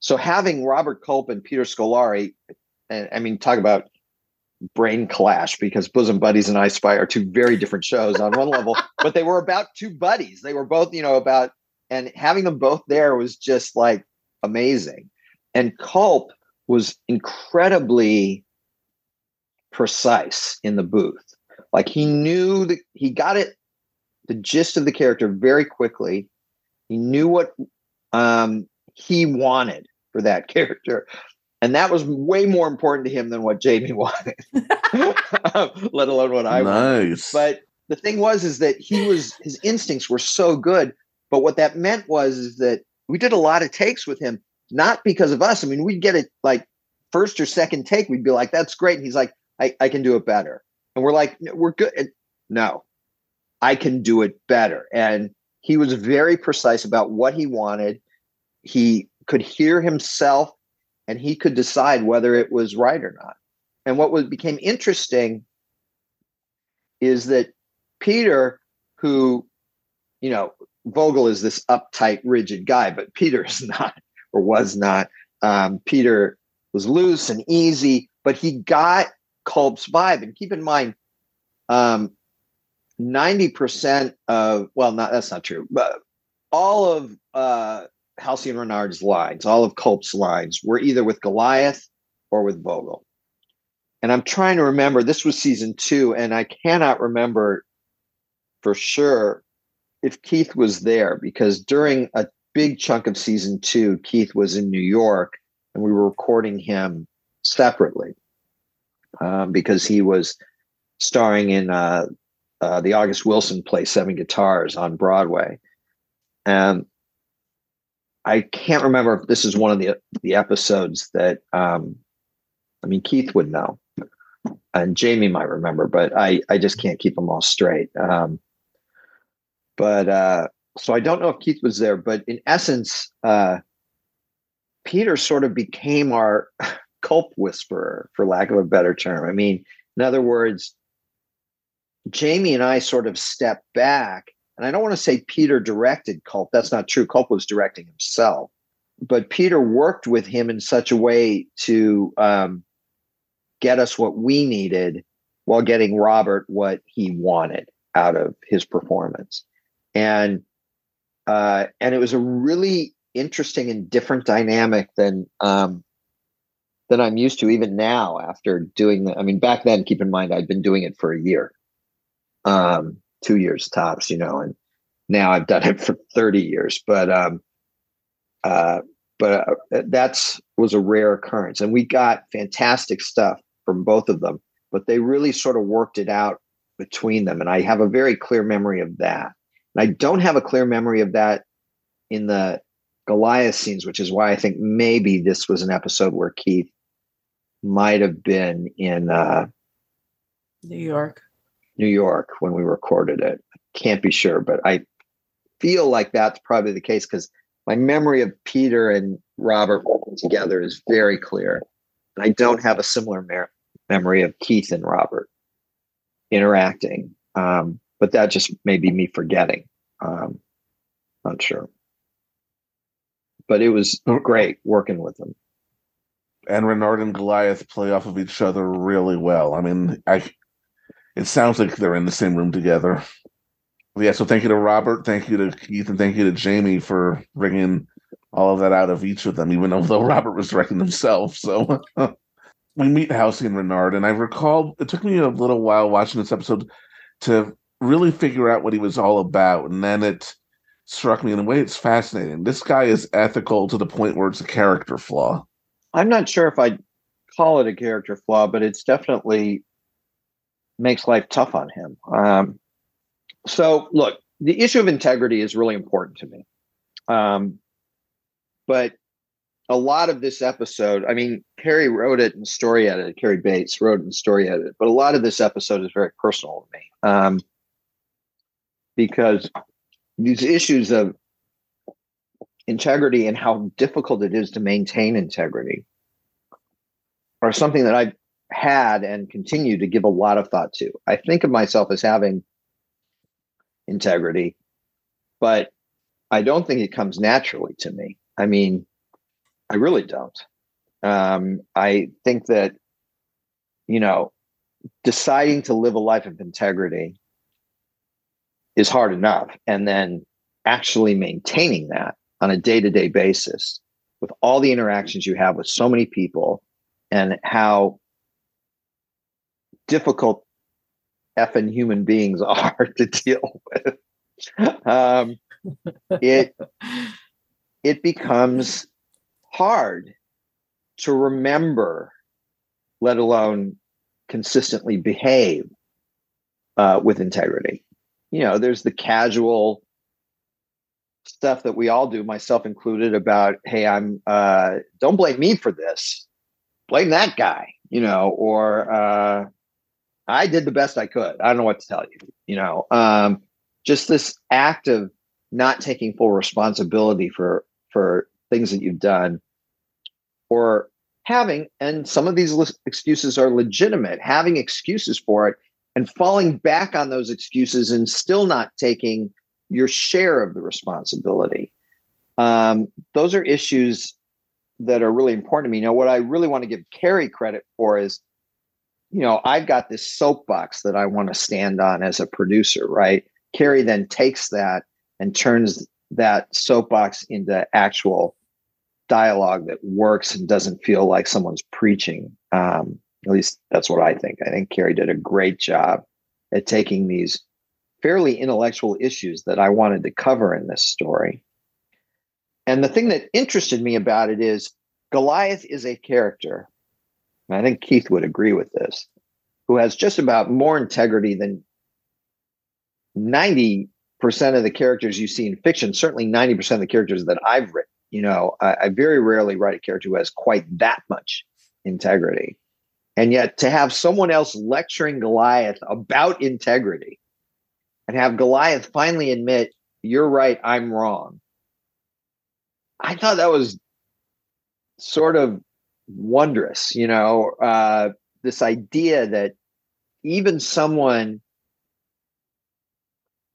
so having Robert Culp and Peter Scolari, and I mean, talk about brain clash because Bosom Buddies and I Spy are two very different shows on one level, but they were about two buddies. They were both, you know, about and having them both there was just like amazing. And Culp was incredibly precise in the booth. Like he knew that he got it, the gist of the character very quickly. He knew what um, he wanted for that character. And that was way more important to him than what Jamie wanted, let alone what I nice. wanted. But the thing was, is that he was his instincts were so good. But what that meant was is that we did a lot of takes with him, not because of us. I mean, we'd get it like first or second take, we'd be like, "That's great," and he's like, "I, I can do it better," and we're like, "We're good." No, I can do it better. And he was very precise about what he wanted. He could hear himself and he could decide whether it was right or not. And what was became interesting is that Peter, who, you know, Vogel is this uptight, rigid guy, but Peter is not or was not. Um, Peter was loose and easy, but he got Culp's vibe. And keep in mind, um, 90% of, well, not that's not true, but all of uh, Halcyon Renard's lines, all of Culp's lines, were either with Goliath or with Vogel. And I'm trying to remember, this was season two, and I cannot remember for sure if Keith was there because during a big chunk of season two, Keith was in New York and we were recording him separately um, because he was starring in uh, uh, the August Wilson play Seven Guitars on Broadway. And I can't remember if this is one of the the episodes that um, I mean Keith would know, and Jamie might remember, but I I just can't keep them all straight. Um, but uh, so I don't know if Keith was there, but in essence, uh, Peter sort of became our culp whisperer, for lack of a better term. I mean, in other words, Jamie and I sort of stepped back and I don't want to say Peter directed Culp. That's not true. Culp was directing himself, but Peter worked with him in such a way to um, get us what we needed while getting Robert what he wanted out of his performance. And uh, and it was a really interesting and different dynamic than um, than I'm used to even now after doing the, I mean, back then, keep in mind, I'd been doing it for a year. Um, two years tops, you know, and now I've done it for 30 years, but, um, uh, but uh, that's was a rare occurrence and we got fantastic stuff from both of them, but they really sort of worked it out between them. And I have a very clear memory of that. And I don't have a clear memory of that in the Goliath scenes, which is why I think maybe this was an episode where Keith might have been in uh, New York. New York when we recorded it. Can't be sure, but I feel like that's probably the case because my memory of Peter and Robert working together is very clear. And I don't have a similar mer- memory of Keith and Robert interacting, um, but that just may be me forgetting. Um, not sure, but it was great working with them. And Renard and Goliath play off of each other really well. I mean, I it sounds like they're in the same room together. Yeah, so thank you to Robert, thank you to Keith, and thank you to Jamie for bringing all of that out of each of them, even though Robert was writing himself. So we meet Halcyon Renard, and I recall it took me a little while watching this episode to really figure out what he was all about, and then it struck me in a way it's fascinating. This guy is ethical to the point where it's a character flaw. I'm not sure if I'd call it a character flaw, but it's definitely makes life tough on him. Um, so, look, the issue of integrity is really important to me. Um, but a lot of this episode, I mean, Cary wrote it and story edited, Cary Bates wrote it and story edited, but a lot of this episode is very personal to me. Um, because these issues of integrity and how difficult it is to maintain integrity are something that I've had and continue to give a lot of thought to. I think of myself as having integrity, but I don't think it comes naturally to me. I mean, I really don't. Um, I think that, you know, deciding to live a life of integrity is hard enough. And then actually maintaining that on a day to day basis with all the interactions you have with so many people and how difficult effing human beings are to deal with. Um, it it becomes hard to remember, let alone consistently behave uh, with integrity. You know, there's the casual stuff that we all do, myself included, about, hey, I'm uh, don't blame me for this, blame that guy, you know, or uh, I did the best I could. I don't know what to tell you. You know, um, just this act of not taking full responsibility for for things that you've done, or having, and some of these excuses are legitimate, having excuses for it and falling back on those excuses and still not taking your share of the responsibility. Um, those are issues that are really important to me. Now, what I really want to give Cary credit for is you know, I've got this soapbox that I want to stand on as a producer, right? Cary then takes that and turns that soapbox into actual dialogue that works and doesn't feel like someone's preaching. Um, at least that's what I think. I think Cary did a great job at taking these fairly intellectual issues that I wanted to cover in this story. And the thing that interested me about it is Goliath is a character and I think Keith would agree with this, who has just about more integrity than 90% of the characters you see in fiction, certainly 90% of the characters that I've written. You know, I, I very rarely write a character who has quite that much integrity. And yet to have someone else lecturing Goliath about integrity and have Goliath finally admit, you're right, I'm wrong. I thought that was sort of wondrous, you know, uh, this idea that even someone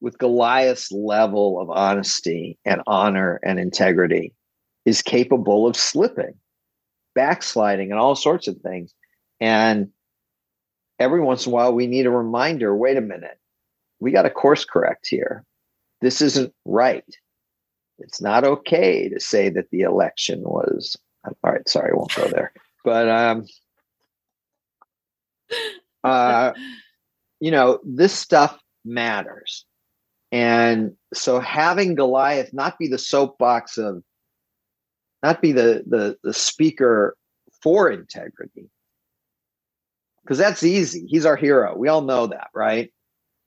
with Goliath's level of honesty and honor and integrity is capable of slipping, backsliding, and all sorts of things. And every once in a while, we need a reminder wait a minute, we got to course correct here. This isn't right. It's not okay to say that the election was all right, sorry, I won't go there. But um, uh, you know, this stuff matters, and so having Goliath not be the soapbox of, not be the the the speaker for integrity, because that's easy. He's our hero. We all know that, right?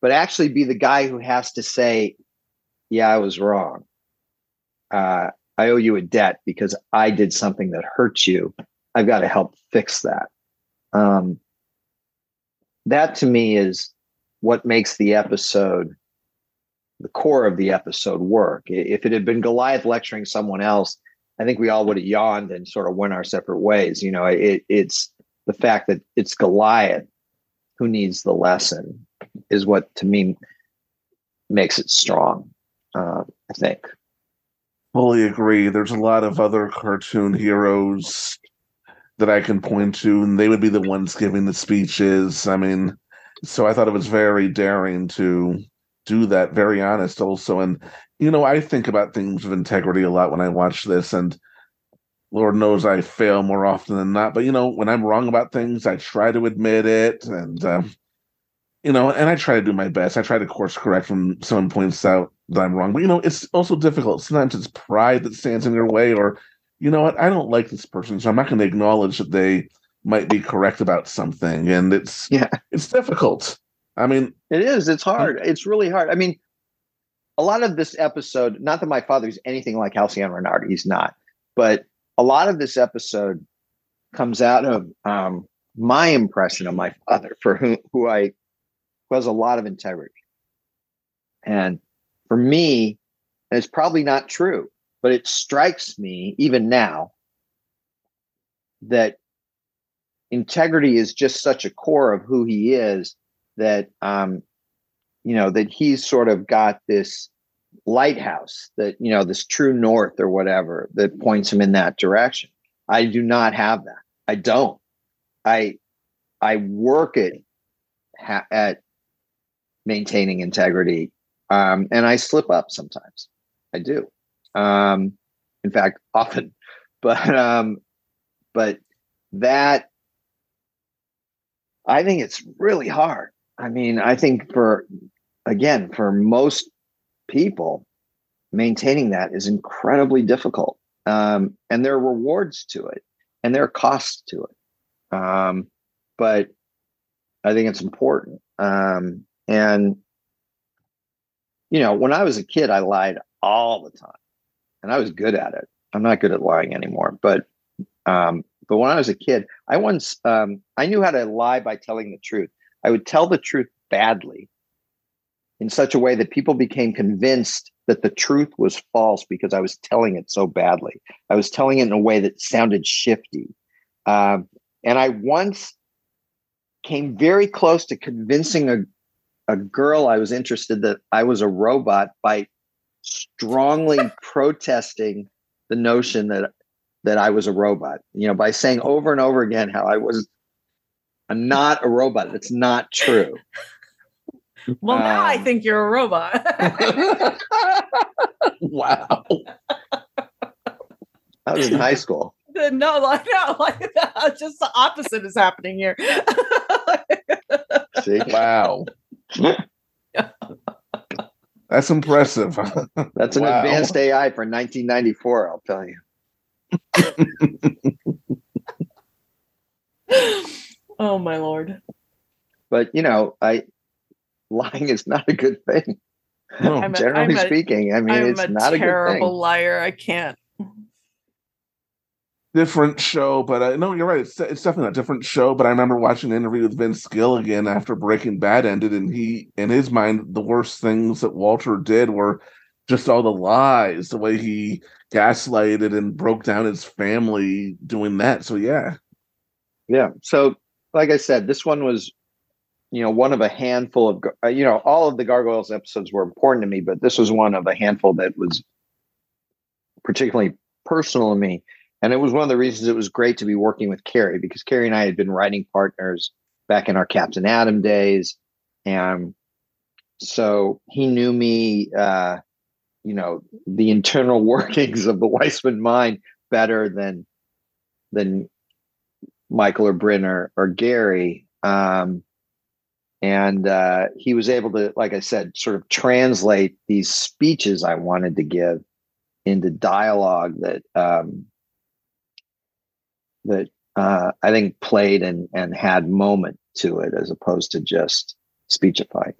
But actually, be the guy who has to say, "Yeah, I was wrong." Uh, I owe you a debt because I did something that hurt you. I've got to help fix that. Um, that to me is what makes the episode, the core of the episode work. If it had been Goliath lecturing someone else, I think we all would have yawned and sort of went our separate ways. You know, it, it's the fact that it's Goliath who needs the lesson is what to me makes it strong. Uh, I think. Fully agree. There's a lot of other cartoon heroes that I can point to, and they would be the ones giving the speeches. I mean, so I thought it was very daring to do that. Very honest, also, and you know, I think about things of integrity a lot when I watch this, and Lord knows I fail more often than not. But you know, when I'm wrong about things, I try to admit it, and uh, you know, and I try to do my best. I try to course correct when someone points out that I'm wrong. But you know, it's also difficult. Sometimes it's pride that stands in your way, or you know what, I don't like this person, so I'm not going to acknowledge that they might be correct about something. And it's yeah, it's difficult. I mean, it is. It's hard. It's really hard. I mean, a lot of this episode, not that my father's anything like Halcyon Renard, he's not, but a lot of this episode comes out of um, my impression of my father, for who, who I who has a lot of integrity. And for me, and it's probably not true, but it strikes me even now that integrity is just such a core of who he is that um, you know that he's sort of got this lighthouse that you know this true north or whatever that points him in that direction. I do not have that. I don't. I i work at at maintaining integrity um, and i slip up sometimes i do um, in fact often but um, but that i think it's really hard i mean i think for again for most people, maintaining that is incredibly difficult. Um, and there are rewards to it and there are costs to it. Um, but I think it's important. Um, and, you know, when I was a kid, I lied all the time and I was good at it. I'm not good at lying anymore, but, um, but when I was a kid, I once, um, I knew how to lie by telling the truth. I would tell the truth badly in such a way that people became convinced that the truth was false because I was telling it so badly. I was telling it in a way that sounded shifty. Um, and I once came very close to convincing a, a girl I was interested that I was a robot by strongly protesting the notion that that I was a robot. You know, by saying over and over again how I was I'm not a robot. It's not true. Well, now um, I think you're a robot. wow. I was in high school. No, like no, like just the opposite is happening here. See? Wow. That's impressive. That's an wow. advanced AI for 1994, I'll tell you. oh my lord. But you know, I lying is not a good thing. No, generally a, speaking, I mean, I'm it's not a terrible liar. I can't. Different show, but uh, no, you're right. It's, it's definitely a different show. But I remember watching an interview with Vince Gilligan after Breaking Bad ended, and he, in his mind, the worst things that Walter did were just all the lies, the way he gaslighted and broke down his family doing that. So yeah, yeah. So like I said, this one was you know one of a handful of uh, you know all of the gargoyles episodes were important to me but this was one of a handful that was particularly personal to me and it was one of the reasons it was great to be working with Cary because Cary and I had been writing partners back in our Captain Atom days. And so he knew me uh, you know the internal workings of the Weisman mind better than than Michael or Brynne or, or Gary. Um, and uh, he was able to like i said sort of translate these speeches i wanted to give into dialogue that um, that uh, i think played and and had moment to it as opposed to just speechified.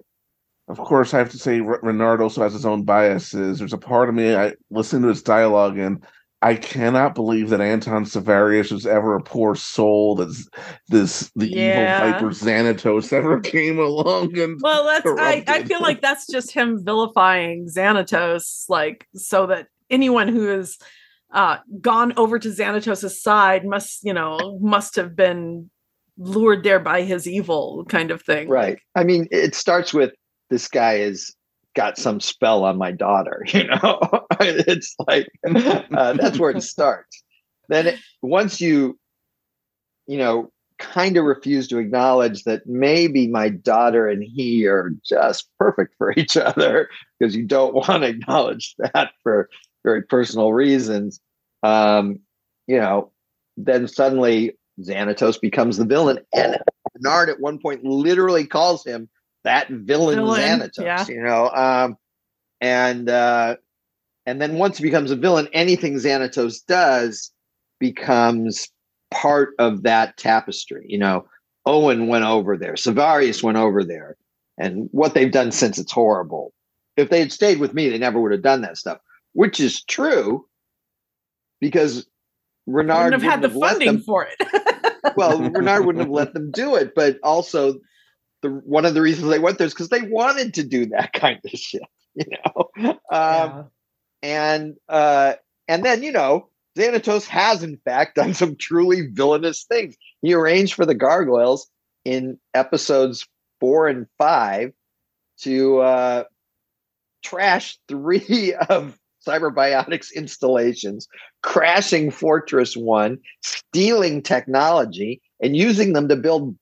of course, I have to say Renard also has his own biases. There's a part of me I listen to his dialogue and I cannot believe that Anton Sevarius was ever a poor soul. That this the Yeah. evil Viper Xanatos ever came along and Well, that's I, I feel like that's just him vilifying Xanatos, like so that anyone who has uh, gone over to Xanatos' side must, you know, must have been lured there by his evil kind of thing. Right. I mean, it starts with this guy has got some spell on my daughter. You know, it's like uh, that's where it starts. Then it, once you, you know, kind of refuse to acknowledge that maybe my daughter and he are just perfect for each other because you don't want to acknowledge that for very personal reasons. Um, you know, then suddenly Xanatos becomes the villain, and Renard at one point literally calls him that villain, Villain, Xanatos. yeah. You know, um, and uh, and then once he becomes a villain, anything Xanatos does becomes part of that tapestry. You know, Owen went over there, Sevarius went over there, and what they've done since it's horrible. If they had stayed with me, they never would have done that stuff, which is true because Renard Wouldn't have had the let funding them for it. well, Renard wouldn't have let them do it, but also the one of the reasons they went there is because they wanted to do that kind of shit, you know. Um, Yeah. And uh, and then you know, Xanatos has in fact done some truly villainous things. He arranged for the gargoyles in episodes four and five to uh, trash three of Cyberbiotics installations, crashing Fortress One, stealing technology, and using them to build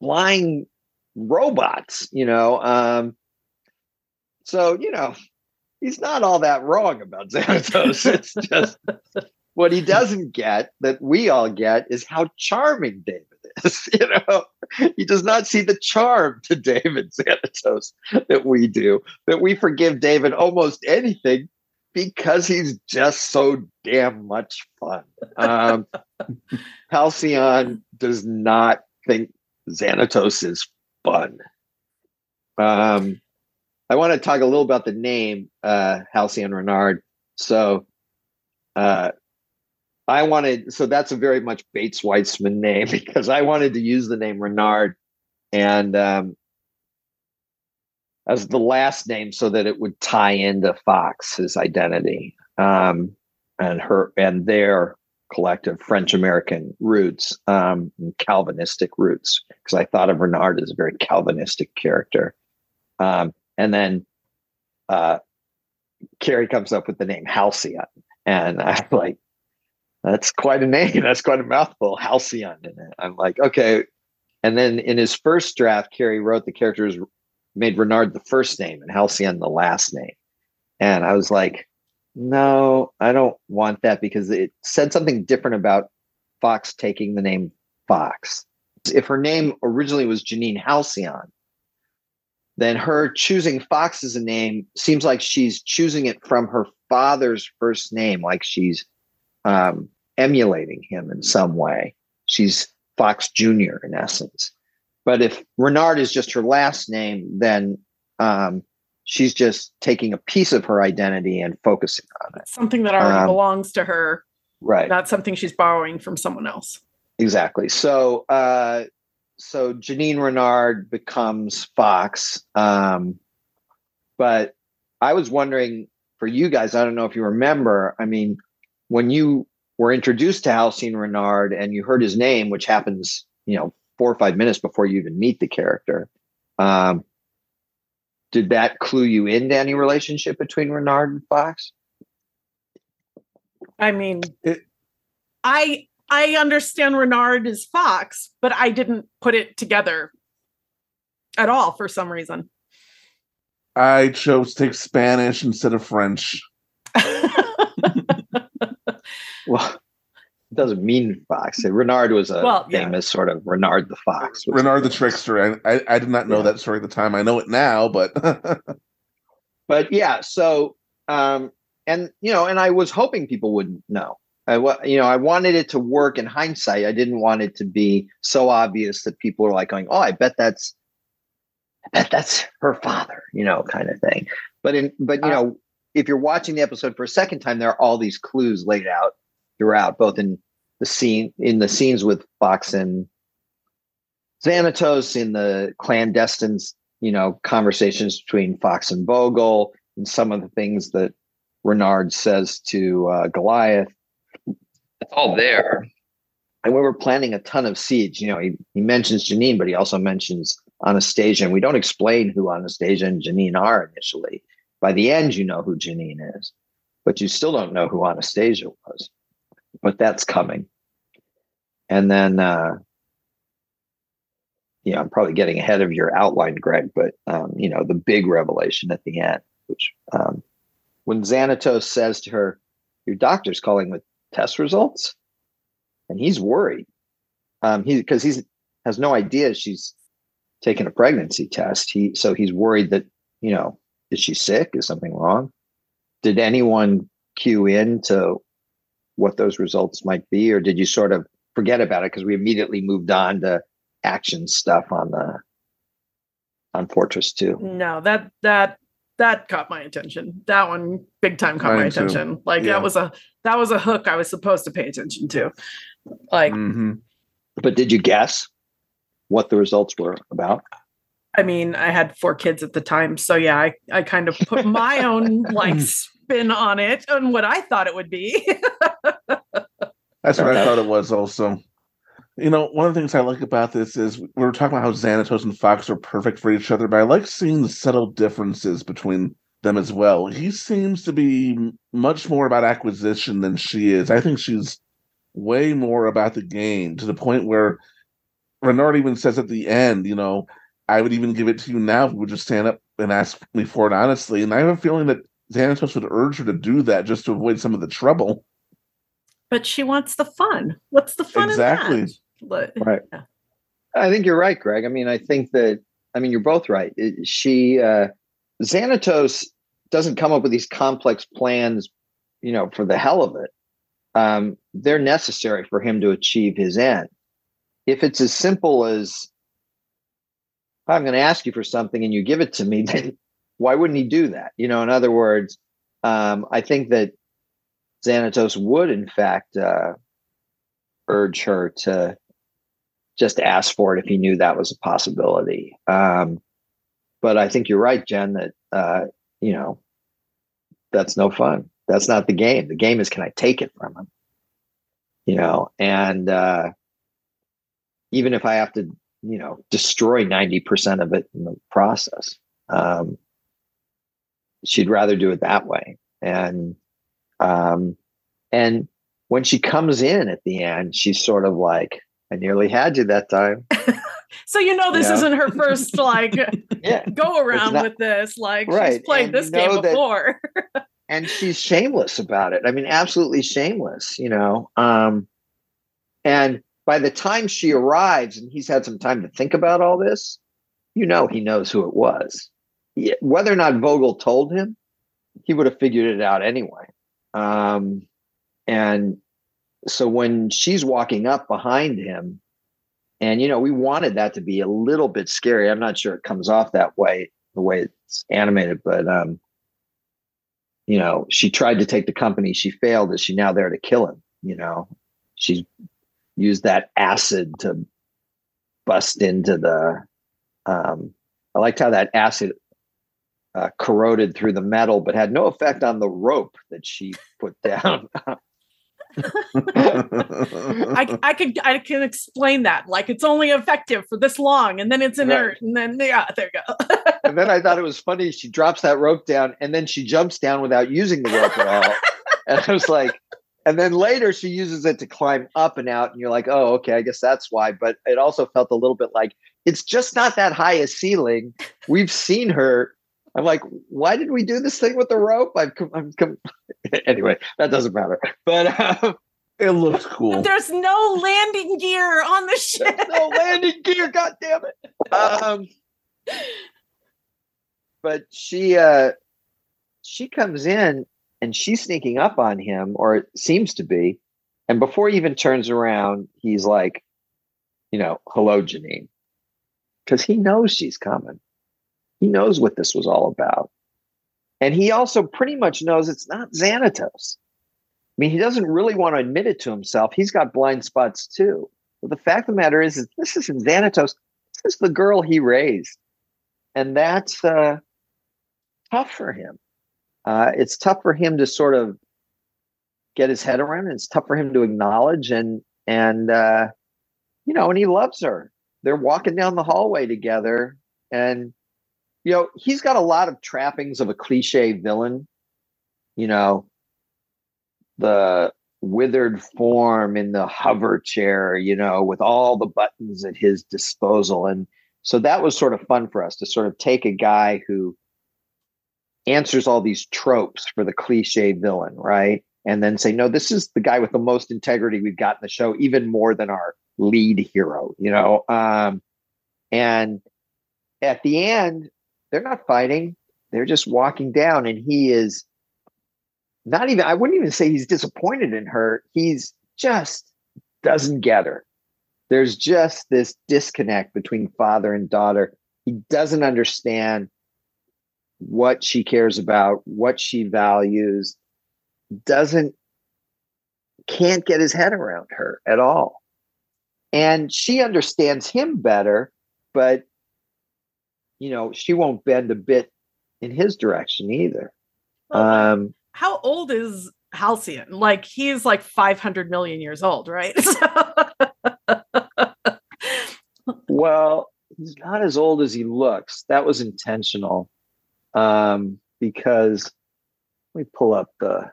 flying robots. You know, um, so you know, he's not all that wrong about Xanatos. it's just what he doesn't get that we all get is how charming David is. You know, he does not see the charm to David Xanatos that we do. That we forgive David almost anything because he's just so damn much fun. Um, Halcyon does not think Xanatos is fun. Um, I want to talk a little about the name uh, Halcyon Renard. So, uh, I wanted so that's a very much Bates Weisman name because I wanted to use the name Renard and um, as the last name so that it would tie into Fox's identity um, and her and their collective French American roots, um, Calvinistic roots, because I thought of Renard as a very Calvinistic character. Um, and then uh, Cary comes up with the name Halcyon, and I'm like, that's quite a name. That's quite a mouthful. Halcyon. And I'm like, okay. And then in his first draft, Cary wrote the characters made Renard the first name and Halcyon the last name. And I was like, no, I don't want that because it said something different about Fox taking the name Fox. If her name originally was Janine Halcyon, then her choosing Fox as a name seems like she's choosing it from her father's first name, like she's um, emulating him in some way. She's Fox Jr. in essence. But if Renard is just her last name, then um, she's just taking a piece of her identity and focusing on it. Something that already Um, belongs to her, Right. not something she's borrowing from someone else. Exactly. So, uh, so Janine Renard becomes Fox. Um, but I was wondering for you guys, I don't know if you remember. I mean, when you were introduced to Halcyon Renard and you heard his name, which happens, you know, four or five minutes before you even meet the character, um, did that clue you into any relationship between Renard and Fox? I mean, It- I I understand Renard is Fox, but I didn't put it together at all for some reason. I chose to take Spanish instead of French. Well, it doesn't mean Fox. Renard was a Well, yeah. famous sort of Renard the Fox. Renard the Trickster. I, I, I did not know Yeah. that story at the time. I know it now, but But yeah, so um, and you know, and I was hoping people wouldn't know. I you know, I wanted it to work in hindsight. I didn't want it to be so obvious that people are like going, "Oh, I bet that's that that's her father, you know, kind of thing. But in but you uh, know, if you're watching the episode for a second time, there are all these clues laid out throughout, both in the scene in the scenes with Fox and Xanatos, in the clandestine, you know, conversations between Fox and Vogel, and some of the things that Renard says to uh, Goliath. It's all there. And we were planting a ton of seeds. You know, he, he mentions Janine, but he also mentions Anastasia. And we don't explain who Anastasia and Janine are initially. By the end, you know who Janine is, but you still don't know who Anastasia was. But that's coming. And then, uh, yeah, I'm probably getting ahead of your outline, Greg, but, um, you know, the big revelation at the end, which um, when Xanatos says to her, Your doctor's calling with test results, and he's worried. Um, he because he's has no idea she's taken a pregnancy test. He so he's worried that, you know, is she sick? Is something wrong? Did anyone cue in to what those results might be, or did you sort of forget about it because we immediately moved on to action stuff on the on Fortress 2? No, that that that caught my attention. That one big time caught Mine my attention. Too. Like yeah. that was a that was a hook I was supposed to pay attention to. Like mm-hmm. But did you guess what the results were about? I mean, I had four kids at the time, so yeah, I, I kind of put my own like spin on it and what I thought it would be. That's what I thought it was also. You know, one of the things I like about this is we were talking about how Xanatos and Fox are perfect for each other, but I like seeing the subtle differences between them as well. He seems to be much more about acquisition than she is. I think she's way more about the game to the point where Renard even says at the end, you know, I would even give it to you now if you would just stand up and ask me for it honestly. And I have a feeling that Xanatos would urge her to do that just to avoid some of the trouble. But she wants the fun. What's the fun exactly. But, right. Yeah. I think you're right, Greg. I mean, I think that I mean you're both right. It, she uh Xanatos doesn't come up with these complex plans, you know, for the hell of it. Um, they're necessary for him to achieve his end. If it's as simple as I'm going to ask you for something and you give it to me, then why wouldn't he do that? You know, in other words, um, I think that Xanatos would, in fact, uh, urge her to just ask for it if he knew that was a possibility. Um, but I think you're right, Jen, that, uh, you know, that's no fun. That's not the game. The game is, can I take it from him? You know, and uh, even if I have to you know destroy 90% of it in the process. Um, she'd rather do it that way. And um, and when she comes in at the end she's sort of like i nearly had you that time. So you know this isn't her first like yeah, go around not, with this like right. she's played and this game before. And she's shameless about it. I mean absolutely shameless you know? Um and by the time she arrives and he's had some time to think about all this, you know he knows who it was. whether or not Vogel told him, he would have figured it out anyway. Um, and so when she's walking up behind him, and you know, we wanted that to be a little bit scary. I'm not sure it comes off that way, the way it's animated, but um, you know, she tried to take the company, she failed. Is she now there to kill him? You know, she's use that acid to bust into the. Um, I liked how that acid uh, corroded through the metal, but had no effect on the rope that she put down. I, I could I can explain that like it's only effective for this long and then it's inert right. and then yeah there you go. and then I thought it was funny she drops that rope down and then she jumps down without using the rope at all. and I was like, and then later she uses it to climb up and out and you're like oh okay i guess that's why. But it also felt a little bit like it's just not that high a ceiling. We've seen her. I'm like why did we do this thing with the rope? I've come, I'm come. anyway that doesn't matter. But uh, it looks cool. There's no landing gear on the ship there's no landing gear god damn it. Um, but she uh she comes in and she's sneaking up on him, or it seems to be. And before he even turns around, he's like, you know, hello, Janine. Because he knows she's coming. He knows what this was all about. And he also pretty much knows it's not Xanatos. I mean, he doesn't really want to admit it to himself. He's got blind spots too. But the fact of the matter is, is this isn't Xanatos. This is the girl he raised. And that's uh, tough for him. Uh, it's tough for him to sort of get his head around. And it's tough for him to acknowledge and and uh, you know, and he loves her. They're walking down the hallway together, and you know, he's got a lot of trappings of a cliche villain. You know, the withered form in the hover chair, you know, with all the buttons at his disposal. And so that was sort of fun for us to sort of take a guy who answers all these tropes for the cliche villain, right? And then say, no, this is the guy with the most integrity we've got in the show, even more than our lead hero, you know? Um, and at the end, they're not fighting, they're just walking down, and he is not even, I wouldn't even say he's disappointed in her. He's just doesn't get her. There's just this disconnect between father and daughter. He doesn't understand what she cares about, what she values, doesn't, can't get his head around her at all. And she understands him better, but, you know, she won't bend a bit in his direction either. Um, How old is Halcyon? Like he's like 500 million years old, right? well, he's not as old as he looks. That was intentional. Um, because let me pull up the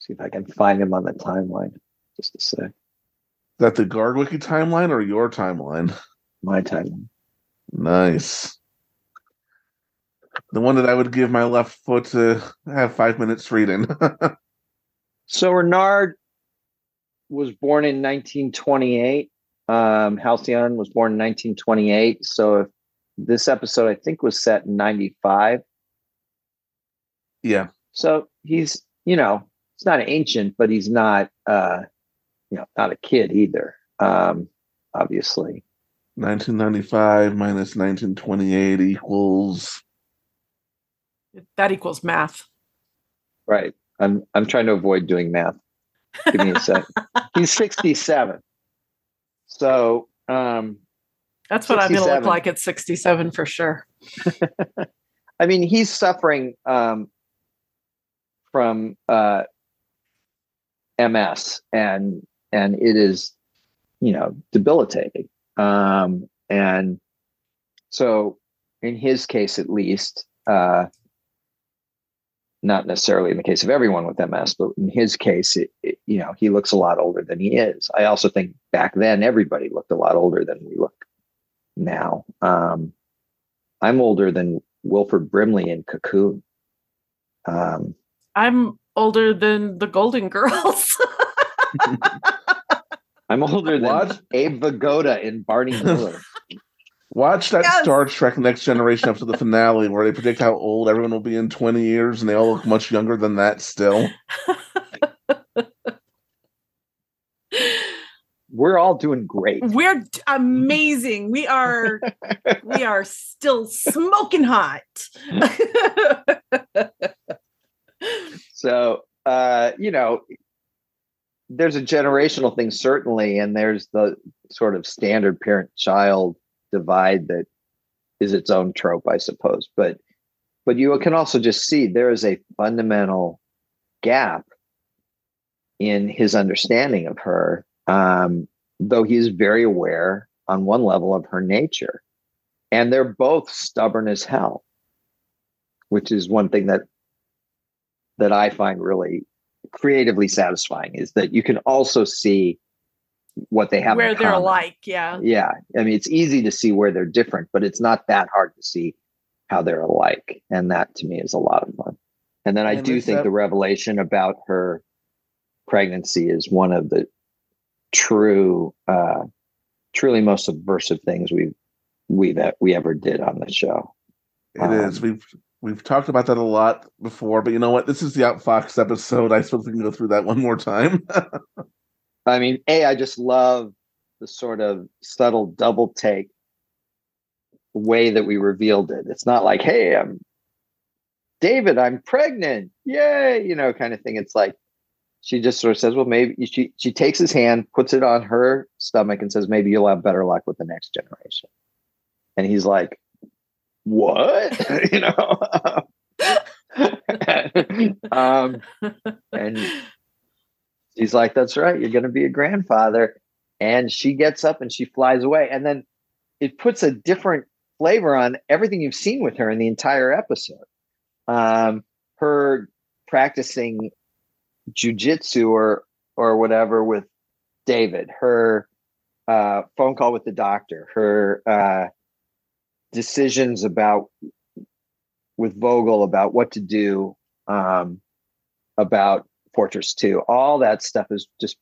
see if I can find him on the timeline just a sec. Is that the GargWiki timeline or your timeline? My timeline. Nice. The one that I would give my left foot to have five minutes reading. So Renard was born in 1928. Um, Halcyon was born in 1928. So if this episode, I think, was set in 95. yeah. So he's, you know, he's not ancient, but he's not, uh, you know, not a kid either. Um, obviously. 1995 minus 1928 equals that equals math. Right. I'm I'm trying to avoid doing math. Give me a sec. He's 67. So um That's what I'm going to look like at 67 for sure. I mean, he's suffering um, from uh, MS, and and it is, you know, debilitating. Um, and so, in his case, at least, uh, not necessarily in the case of everyone with MS, but in his case, it, it, you know, he looks a lot older than he is. I also think back then everybody looked a lot older than we look now. Um, I'm older than Wilford Brimley in Cocoon. Um, I'm older than the Golden Girls. I'm older than What? Abe Vigoda in Barney Miller. Watch that Yes. Star Trek Next Generation up to the finale where they predict how old everyone will be in 20 years and they all look much younger than that still. We're all doing great. We're amazing. We are we are still smoking hot. So, uh, you know, there's a generational thing, certainly, and there's the sort of standard parent child divide that is its own trope, I suppose. But but you can also just see there is a fundamental gap in his understanding of her, um, though he is very aware on one level of her nature. And they're both stubborn as hell, which is one thing that that I find really creatively satisfying is that you can also see what they have Where they're common. alike, yeah. Yeah, I mean, it's easy to see where they're different, but it's not that hard to see how they're alike, and that to me is a lot of fun. And then I do think that- the revelation about her pregnancy is one of the true, uh, truly most subversive things we've we've e- we ever did on the show. It is. Um, We've we've talked about that a lot before, but you know what? This is the Outfox episode. I suppose we can go through that one more time. I mean, a I just love the sort of subtle double take way that we revealed it. It's not like, hey, I'm David, I'm pregnant. Yay, you know, kind of thing. It's like she just sort of says, well, maybe she she takes his hand, puts it on her stomach, and says, maybe you'll have better luck with the next generation. And he's like, what? you know. um, and he's like, that's right. You're going to be a grandfather. And she gets up and she flies away. And then it puts a different flavor on everything you've seen with her in the entire episode. Um, her practicing jujitsu or or whatever with David, her uh, phone call with the doctor, her uh, decisions about with Vogel about what to do um, about Fortress 2. All that stuff is just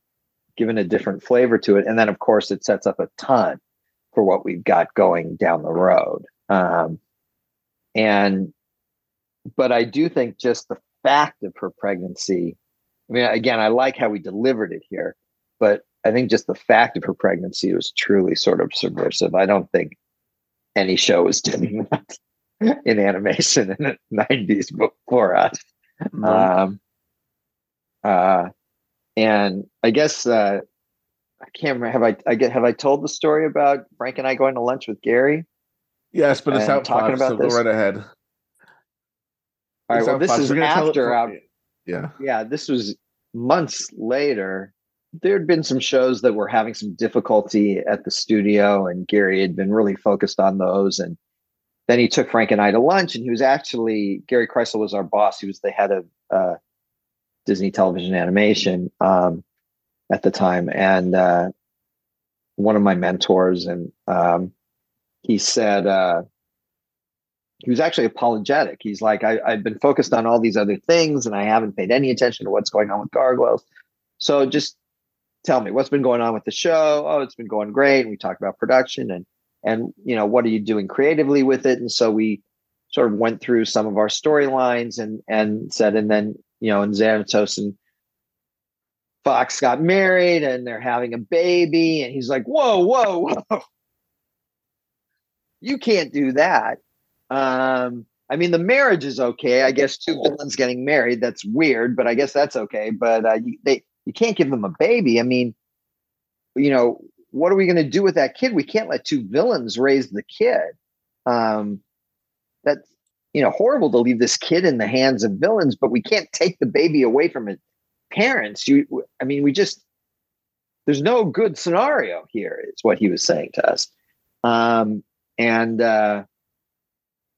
given a different flavor to it. And then, of course, it sets up a ton for what we've got going down the road. Um, and, but I do think just the fact of her pregnancy, I mean, again, I like how we delivered it here, but I think just the fact of her pregnancy was truly sort of subversive. I don't think any show was doing that in animation in the 90s before us. Mm-hmm. Um, uh, and I guess uh, I can't remember. Have I, I get have I told the story about Frank and I going to lunch with Gary? Yes, but it's out talking about so this. Go right ahead. All right. well, this is after out. Yeah. Yeah. This was months later. There had been some shows that were having some difficulty at the studio, and Gary had been really focused on those. And then he took Frank and I to lunch, and he was actually Gary Krisel was our boss. He was the head of uh, Disney Television Animation um, at the time, and uh, one of my mentors. And um, he said uh, he was actually apologetic. He's like, I, I've been focused on all these other things, and I haven't paid any attention to what's going on with Gargoyles. So just tell me what's been going on with the show. Oh, it's been going great. And we talked about production and and you know what are you doing creatively with it. And so we sort of went through some of our storylines and and said, and then you know, and Xanatos and Fox got married and they're having a baby. And he's like, whoa, whoa, whoa. You can't do that. Um, I mean, the marriage is okay. I guess two villains getting married, that's weird, but I guess that's okay. But uh, you, they, you can't give them a baby. I mean, you know, what are we going to do with that kid? We can't let two villains raise the kid. Um, that's you know horrible to leave this kid in the hands of villains but we can't take the baby away from his parents you i mean we just there's no good scenario here is what he was saying to us um, and uh,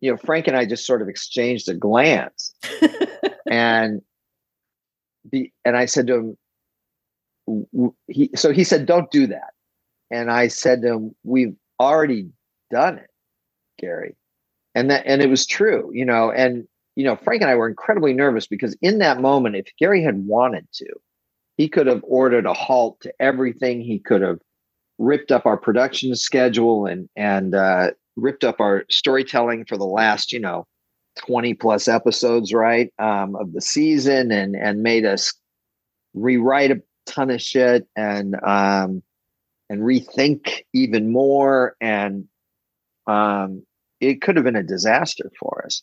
you know frank and i just sort of exchanged a glance. And the and i said to him he so he said don't do that. And i said to him we've already done it gary. And that and it was true you know and you know frank and i were incredibly nervous because in that moment if gary had wanted to he could have ordered a halt to everything. He could have ripped up our production schedule and and uh, ripped up our storytelling for the last you know 20 plus episodes right um, of the season and and made us rewrite a ton of shit and um and rethink even more and um it could have been a disaster for us.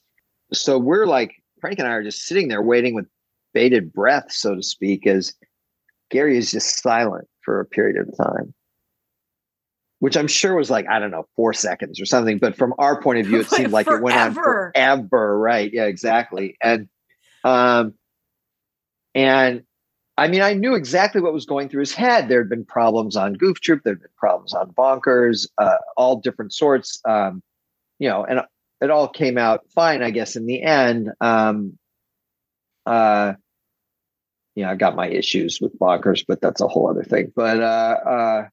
So we're like, Frank and I are just sitting there waiting with bated breath, so to speak, as Gary is just silent for a period of time, which I'm sure was like, I don't know, four seconds or something. But from our point of view, it seemed like it went on forever. Right. Yeah, exactly. And, um, and I mean, I knew exactly what was going through his head. There had been problems on Goof Troop, there had been problems on Bonkers, uh, all different sorts. Um, you know, and it all came out fine, I guess, in the end. Um, uh, you know, I got my issues with Bonkers, but that's a whole other thing. But, uh, uh,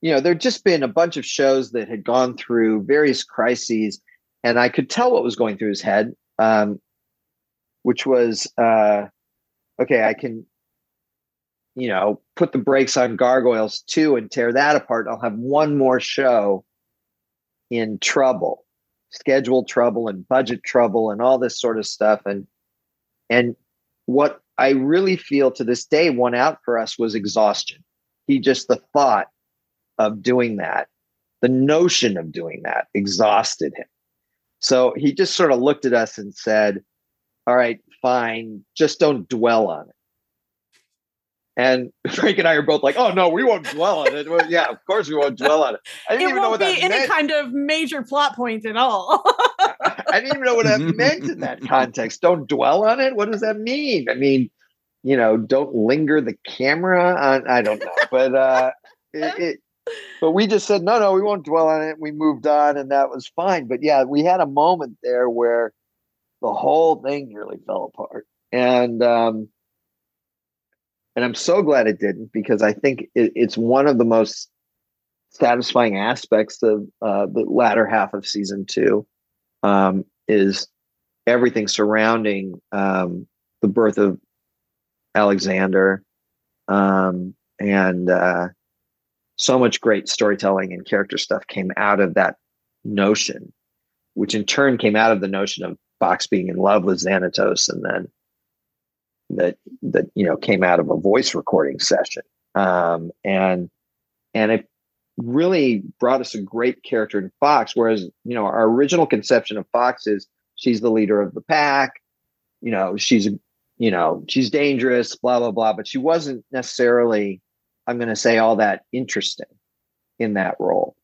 you know, there'd just been a bunch of shows that had gone through various crises, and I could tell what was going through his head, um, which was, uh, okay, I can, you know, put the brakes on Gargoyles 2 and tear that apart. I'll have one more show in trouble, schedule trouble and budget trouble and all this sort of stuff. And and what I really feel to this day won out for us was exhaustion. He just the thought of doing that the notion of doing that exhausted him. So he just sort of looked at us and said, All right, fine, just don't dwell on it. And Frank and I are both like, "Oh no, we won't dwell on it." Well, yeah, of course we won't dwell on it. I didn't it even know won't what be that any meant. kind of major plot point at all. I didn't even know what that meant in that context. Don't dwell on it. What does that mean? I mean, you know, don't linger the camera on. I don't know, but uh, it, it. But we just said no, no, we won't dwell on it. We moved on, and that was fine. But yeah, we had a moment there where the whole thing nearly fell apart, and um, and I'm so glad it didn't because I think it, it's one of the most satisfying aspects of uh, the latter half of season two um, is everything surrounding um, the birth of Alexander um, and uh, so much great storytelling and character stuff came out of that notion, which in turn came out of the notion of Fox being in love with Xanatos and then that that you know came out of a voice recording session um, and and it really brought us a great character in Fox. Whereas you know our original conception of Fox is she's the leader of the pack, you know she's you know she's dangerous, blah blah blah, but she wasn't necessarily I'm going to say all that interesting in that role.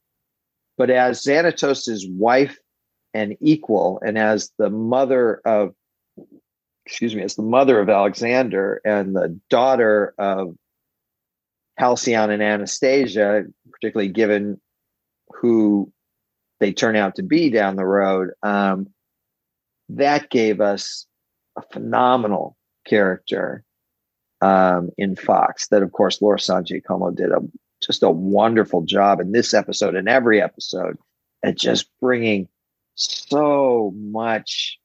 But as Xanatos' wife and equal, and as the mother of excuse me, as the mother of Alexander and the daughter of Halcyon and Anastasia, particularly given who they turn out to be down the road, um, that gave us a phenomenal character um, in Fox. That, of course, Laura San Giacomo did a just a wonderful job in this episode and every episode at just bringing so much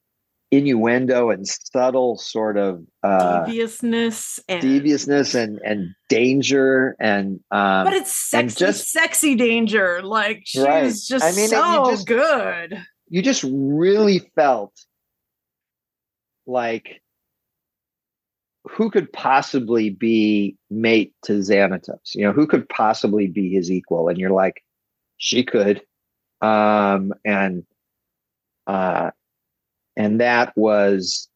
innuendo and subtle sort of uh, Deviousness and deviousness and and danger and um, but it's sexy, just- sexy danger. Like she's Right. just I mean, and you so just- good. you just really felt like who could possibly be mate to Xanatos? You know, who could possibly be his equal? And you're like, she could. Um, and uh, and that was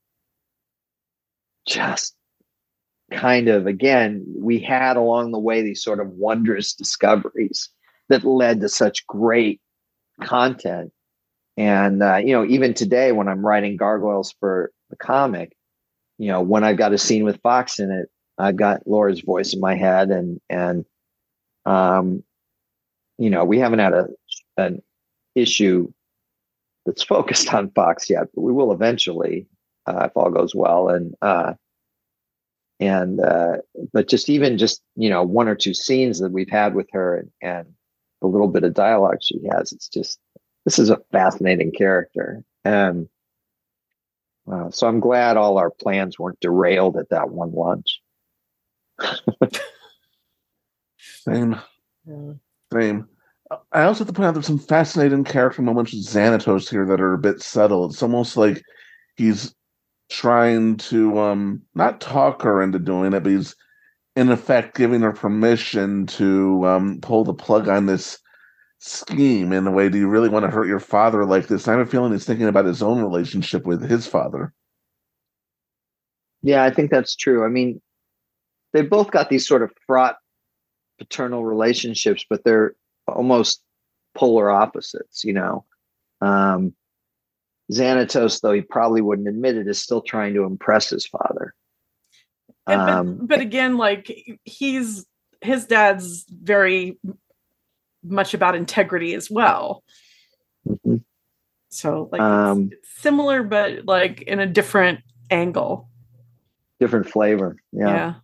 just kind of again, we had along the way these sort of wondrous discoveries that led to such great content. And uh, you know, even today when I'm writing gargoyles for the comic, you know, when I've got a scene with Fox in it, I've got Laura's voice in my head, and and um, you know, we haven't had a an issue that's focused on Fox yet, but we will eventually, uh, if all goes well. And uh, and uh, but just even just you know one or two scenes that we've had with her and, and the little bit of dialogue she has, it's just this is a fascinating character. And uh, so I'm glad all our plans weren't derailed at that one lunch. Same. Same. I also have to point out there's some fascinating character moments with Xanatos here that are a bit subtle. It's almost like he's trying to um not talk her into doing it, but he's in effect giving her permission to um pull the plug on this scheme in a way. Do you really want to hurt your father like this? I have a feeling he's thinking about his own relationship with his father. Yeah, I think that's true. I mean, they've both got these sort of fraught paternal relationships, but they're almost polar opposites, you know. Um, Xanatos, though he probably wouldn't admit it, is still trying to impress his father. And- but- Um, but, again, like he's his dad's very much about integrity as well. mhm. So like Um, it's, it's similar, but like in a different angle. different flavor. Yeah.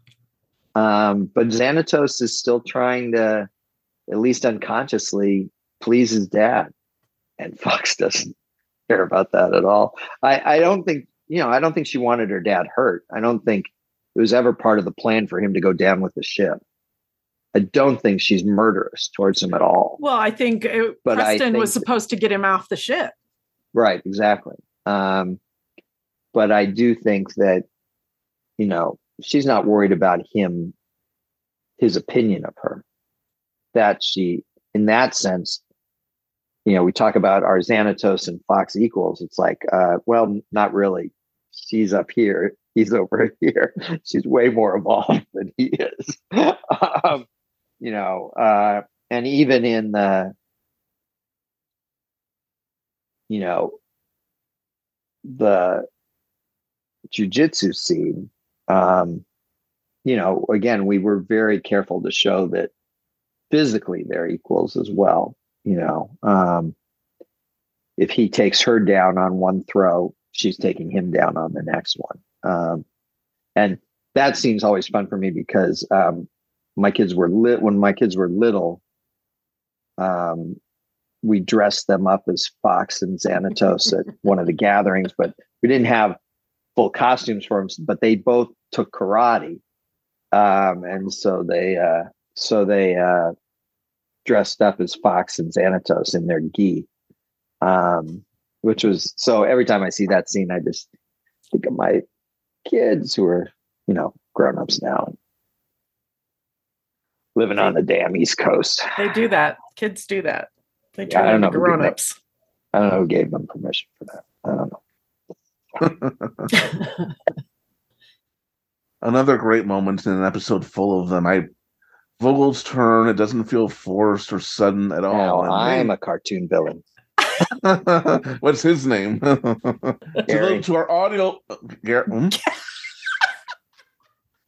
Um, but Xanatos is still trying to, at least unconsciously, please his dad, and Fox doesn't care about that at all. I, I don't think you know. I don't think she wanted her dad hurt. I don't think it was ever part of the plan for him to go down with the ship. I don't think she's murderous towards him at all. Well, I think uh, But I Preston was think- supposed to get him off the ship. Right, exactly. Um, but I do think that, you know, she's not worried about him, his opinion of her. That she, in that sense, you know, we talk about our Xanatos and Fox equals. It's like, uh, well, not really. She's up here. He's over here. She's way more evolved than he is. um, you know, uh, and even in the, you know, the jujitsu scene, um, you know, again, we were very careful to show that physically they're equals as well. You know, um, if he takes her down on one throw, she's taking him down on the next one. Um, and that seems always fun for me because um, my kids were lit when my kids were little. Um, we dressed them up as Fox and Xanatos at one of the gatherings, but we didn't have full costumes for them. But they both took karate, um, and so they uh, so they uh, dressed up as Fox and Xanatos in their gi. Um, which was so every time I see that scene, I just think of my kids who are, you know, grown ups now living on the damn East Coast. They do that. Kids do that. They turn yeah, into grown ups. I don't know who gave them permission for that. I don't know. Another great moment in an episode full of them. I Vogel's turn. It doesn't feel forced or sudden at all. Now, I'm a cartoon villain. What's his name? to, to, our audio, Garrett. Hmm?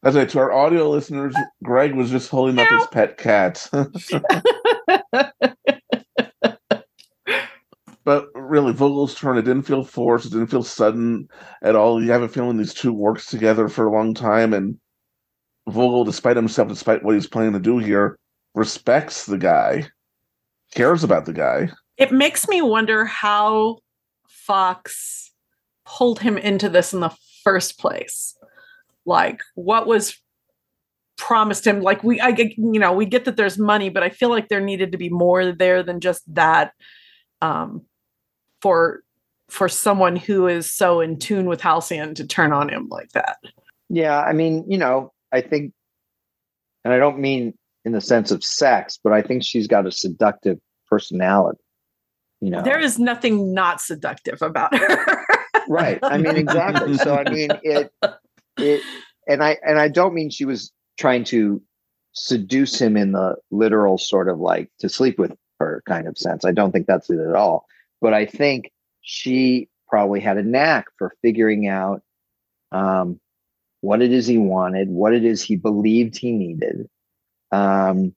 As I to our audio listeners, Greg was just holding up his pet cat. but really, Vogel's turn, it didn't feel forced. It didn't feel sudden at all. You have a feeling these two worked together for a long time, and Vogel, despite himself, despite what he's planning to do here, respects the guy, cares about the guy it makes me wonder how Fox pulled him into this in the first place. Like, what was promised him? Like, we, I, you know, we get that there's money, but I feel like there needed to be more there than just that. Um, for for someone who is so in tune with Halcyon to turn on him like that. Yeah, I mean, you know, I think, and I don't mean in the sense of sex, but I think she's got a seductive personality you know there is nothing not seductive about her right i mean exactly so i mean it it and i and i don't mean she was trying to seduce him in the literal sort of like to sleep with her kind of sense. I don't think that's it at all. But i think she probably had a knack for figuring out um, what it is he wanted what it is he believed he needed. Um,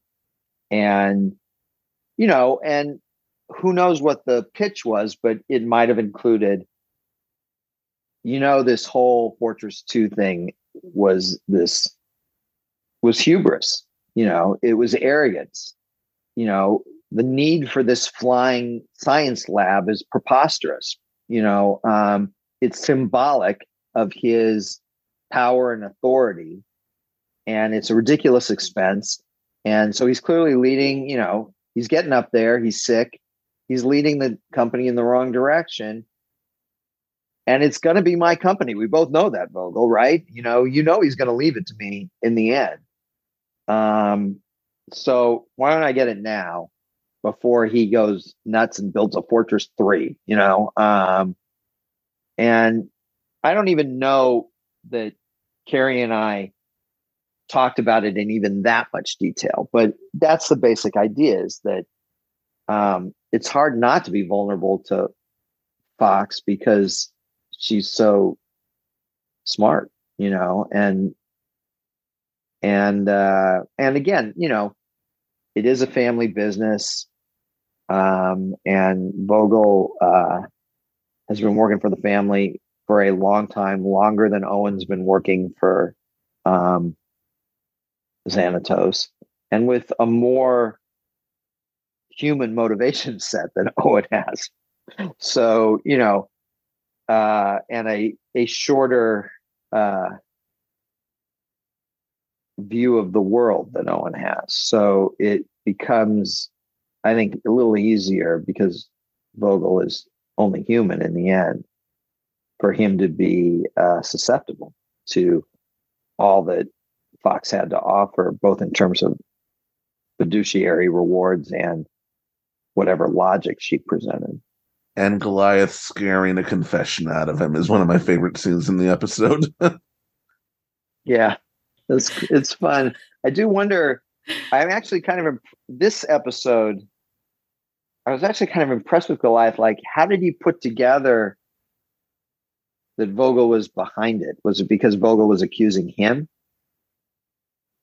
and you know and who knows what the pitch was, but it might have included, you know, this whole Fortress 2 thing was this was hubris, you know, it was arrogance. You know, the need for this flying science lab is preposterous. You know, um, it's symbolic of his power and authority, and it's a ridiculous expense. And so he's clearly leading, you know, he's getting up there, he's sick, he's leading the company in the wrong direction and it's going to be my company. We both know that vogel right? You know you know he's going to leave it to me in the end. Um so why don't i get it now before he goes nuts and builds a fortress 3 you know? Um and i don't even know that Cary and i talked about it in even that much detail but that's the basic idea is that um, it's hard not to be vulnerable to Fox because she's so smart, you know, and and uh and again, you know, it is a family business. Um and Vogel uh has been working for the family for a long time, longer than Owen's been working for um Xanatos. And with a more human motivation set that Owen has. So, you know, uh, and a a shorter uh, view of the world than Owen has. So it becomes, I think, a little easier because Vogel is only human in the end for him to be uh, susceptible to all that Fox had to offer, both in terms of fiduciary rewards and whatever logic she presented. And Goliath scaring a confession out of him is one of my favorite scenes in the episode. yeah, it's it's fun. I do wonder. I'm actually kind of this episode. I was actually kind of impressed with Goliath. Like, how did he put together that Vogel was behind it? Was it because Vogel was accusing him?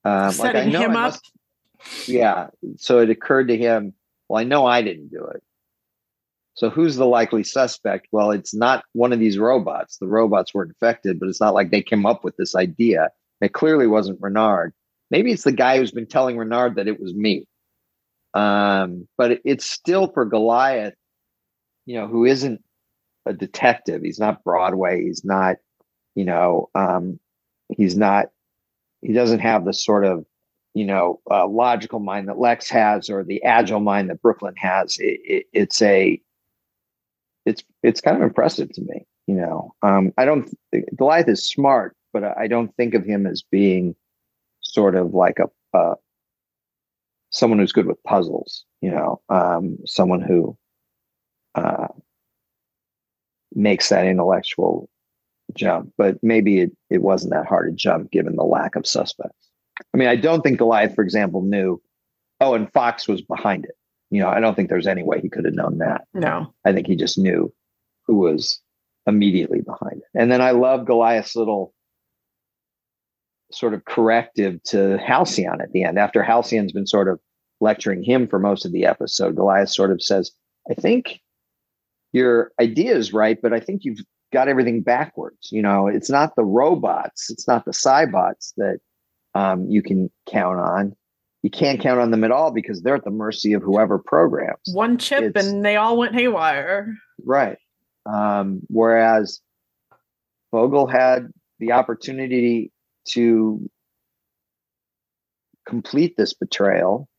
Um, Setting like him up. Must, yeah. So it occurred to him, well, I know I didn't do it. So who's the likely suspect? Well, it's not one of these robots. The robots were infected, but it's not like they came up with this idea. It clearly wasn't Renard. Maybe it's the guy who's been telling Renard that it was me. Um, but it's still for Goliath, you know, who isn't a detective. He's not Broadway. He's not, you know, um, he's not, he doesn't have the sort of you know uh, logical mind that Lex has or the agile mind that Brooklyn has. It, it, it's a it's it's kind of impressive to me. You know, um, I don't Goliath is smart, but I don't think of him as being sort of like a uh, someone who's good with puzzles. You know, um, someone who uh, makes that intellectual jump. But maybe it, it wasn't that hard to jump given the lack of suspects. I mean, I don't think Goliath, for example, knew, oh, and Fox was behind it. You know, I don't think there's any way he could have known that. No. I think he just knew who was immediately behind it. And then I love Goliath's little sort of corrective to Halcyon at the end. After Halcyon's been sort of lecturing him for most of the episode, Goliath sort of says, I think your idea is right, but I think you've got everything backwards. You know, it's not the robots, it's not the cybots that um, you can count on. You can't count on them at all because they're at the mercy of whoever programs. One chip it's, and they all went haywire. Right. Um, whereas Vogel had the opportunity to complete this betrayal,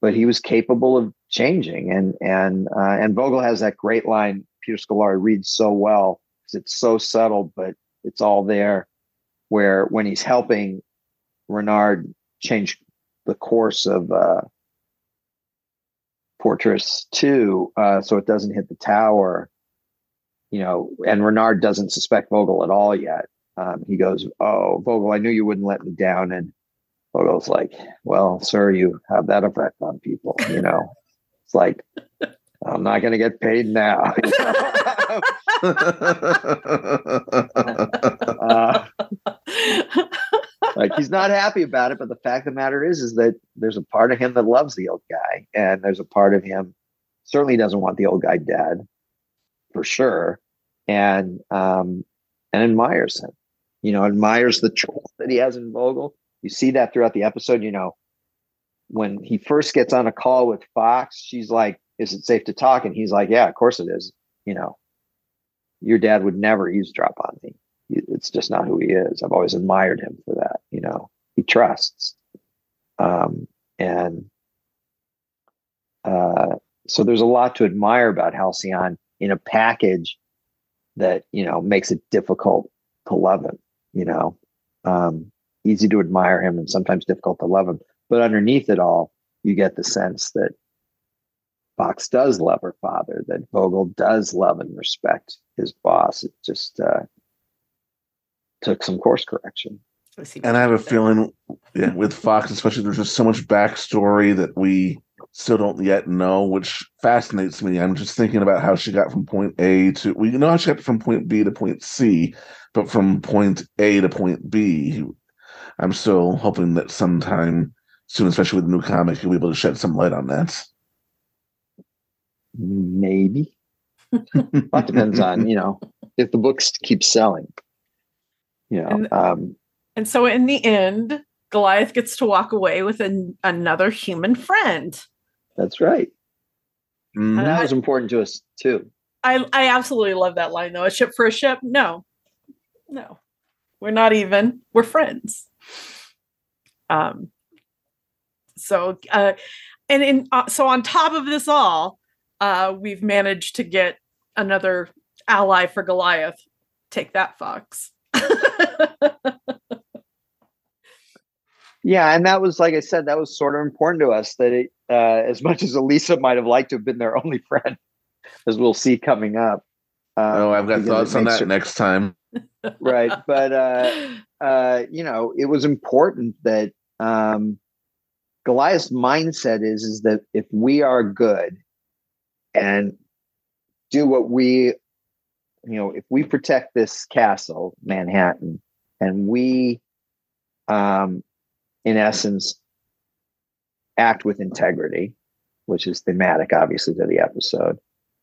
but he was capable of changing. And and uh, and Vogel has that great line Peter Scolari reads so well because it's so subtle, but it's all there. Where when he's helping Renard changed the course of uh, Fortress 2 uh, so it doesn't hit the tower. You know, and Renard doesn't suspect Vogel at all yet. Um, he goes, Oh, Vogel, I knew you wouldn't let me down. And Vogel's like, Well, sir, you have that effect on people. You know, it's like, I'm not going to get paid now. uh, like he's not happy about it, but the fact of the matter is, is that there's a part of him that loves the old guy, and there's a part of him certainly doesn't want the old guy dead, for sure, and um, and admires him. You know, admires the trust that he has in Vogel. You see that throughout the episode. You know, when he first gets on a call with Fox, she's like, "Is it safe to talk?" And he's like, "Yeah, of course it is." You know, your dad would never eavesdrop on me it's just not who he is. I've always admired him for that. Trusts. Um, and uh, so there's a lot to admire about Halcyon in a package that, you know, makes it difficult to love him, you know, um, easy to admire him and sometimes difficult to love him. But underneath it all, you get the sense that Fox does love her father, that Vogel does love and respect his boss. It just, uh, took some course correction. And I have a feeling, yeah, with Fox, especially, there's just so much backstory that we still don't yet know, which fascinates me. I'm just thinking about how she got from point A to we know how she got from point B to point C, but from point A to point B, I'm still hoping that sometime soon, especially with the new comic, you'll be able to shed some light on that. Maybe. that depends on you know if the books keep selling. You know, and, um, and so in the end, Goliath gets to walk away with an, another human friend. That's right. Mm-hmm. And that was important to us too. I I absolutely love that line though. A ship for a ship? No, no, we're not even. We're friends. Um. So, uh, and in uh, so on top of this all, uh, we've managed to get another ally for Goliath. Take that, Fox. Yeah, and that was like I said, that was sort of important to us that it, uh, as much as Elisa might have liked to have been their only friend, as we'll see coming up. Um, oh, I've got thoughts on that sure, next time. Right, but uh, uh, you know, it was important that um, Goliath's mindset is is that if we are good and do what we, you know, if we protect this castle, Manhattan, and we, um, in essence, act with integrity, which is thematic, obviously, to the episode,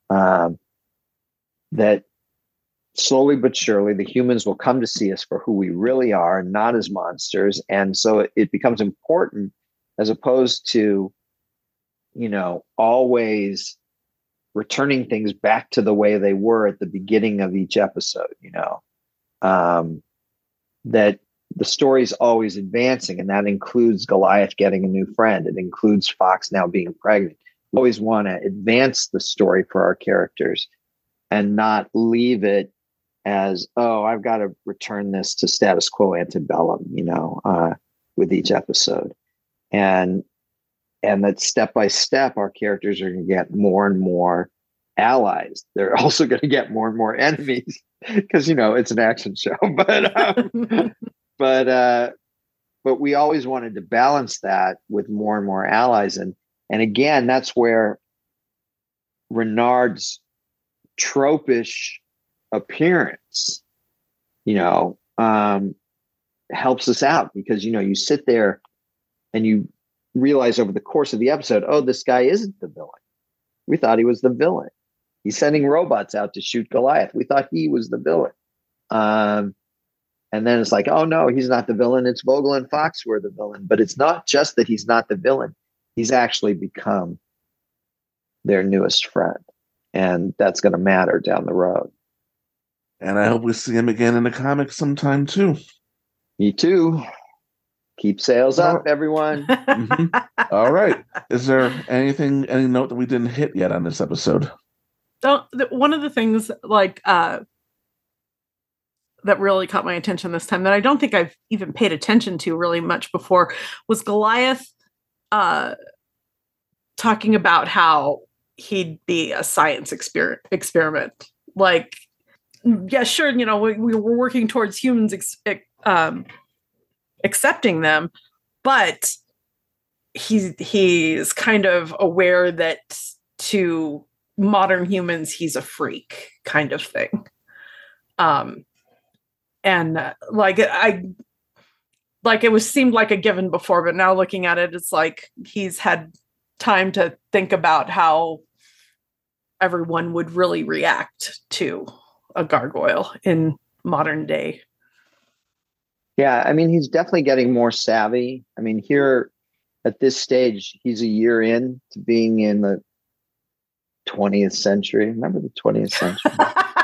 um, that slowly but surely the humans will come to see us for who we really are, not as monsters. And so it, it becomes important as opposed to, you know, always returning things back to the way they were at the beginning of each episode, you know, um, that the story's always advancing, and that includes Goliath getting a new friend. It includes Fox now being pregnant. We always want to advance the story for our characters and not leave it as, oh, I've got to return this to status quo antebellum, you know, uh, with each episode and and that step by step our characters are going to get more and more allies they're also going to get more and more enemies because you know it's an action show but um, but uh but we always wanted to balance that with more and more allies and and again that's where renard's tropish appearance you know um helps us out because you know you sit there and you realize over the course of the episode, oh, this guy isn't the villain. We thought he was the villain. He's sending robots out to shoot Goliath. We thought he was the villain. Um, and then it's like, oh no, he's not the villain. It's Vogel and Fox who are the villain. But it's not just that he's not the villain. He's actually become their newest friend. And that's going to matter down the road. And I hope we see him again in the comics sometime too. Me too. Keep sales up, everyone. mm-hmm. All right. Is there anything, any note that we didn't hit yet on this episode? Don't, one of the things like uh, that really caught my attention this time that I don't think I've even paid attention to really much before was Goliath uh, talking about how he'd be a science exper- experiment. Like, yeah, sure, you know, we, we were working towards humans ex- um, accepting them but he's he's kind of aware that to modern humans he's a freak kind of thing um and uh, like i like it was seemed like a given before but now looking at it it's like he's had time to think about how everyone would really react to a gargoyle in modern day yeah, I mean, he's definitely getting more savvy. I mean, here at this stage, he's a year in to being in the 20th century. Remember the 20th century?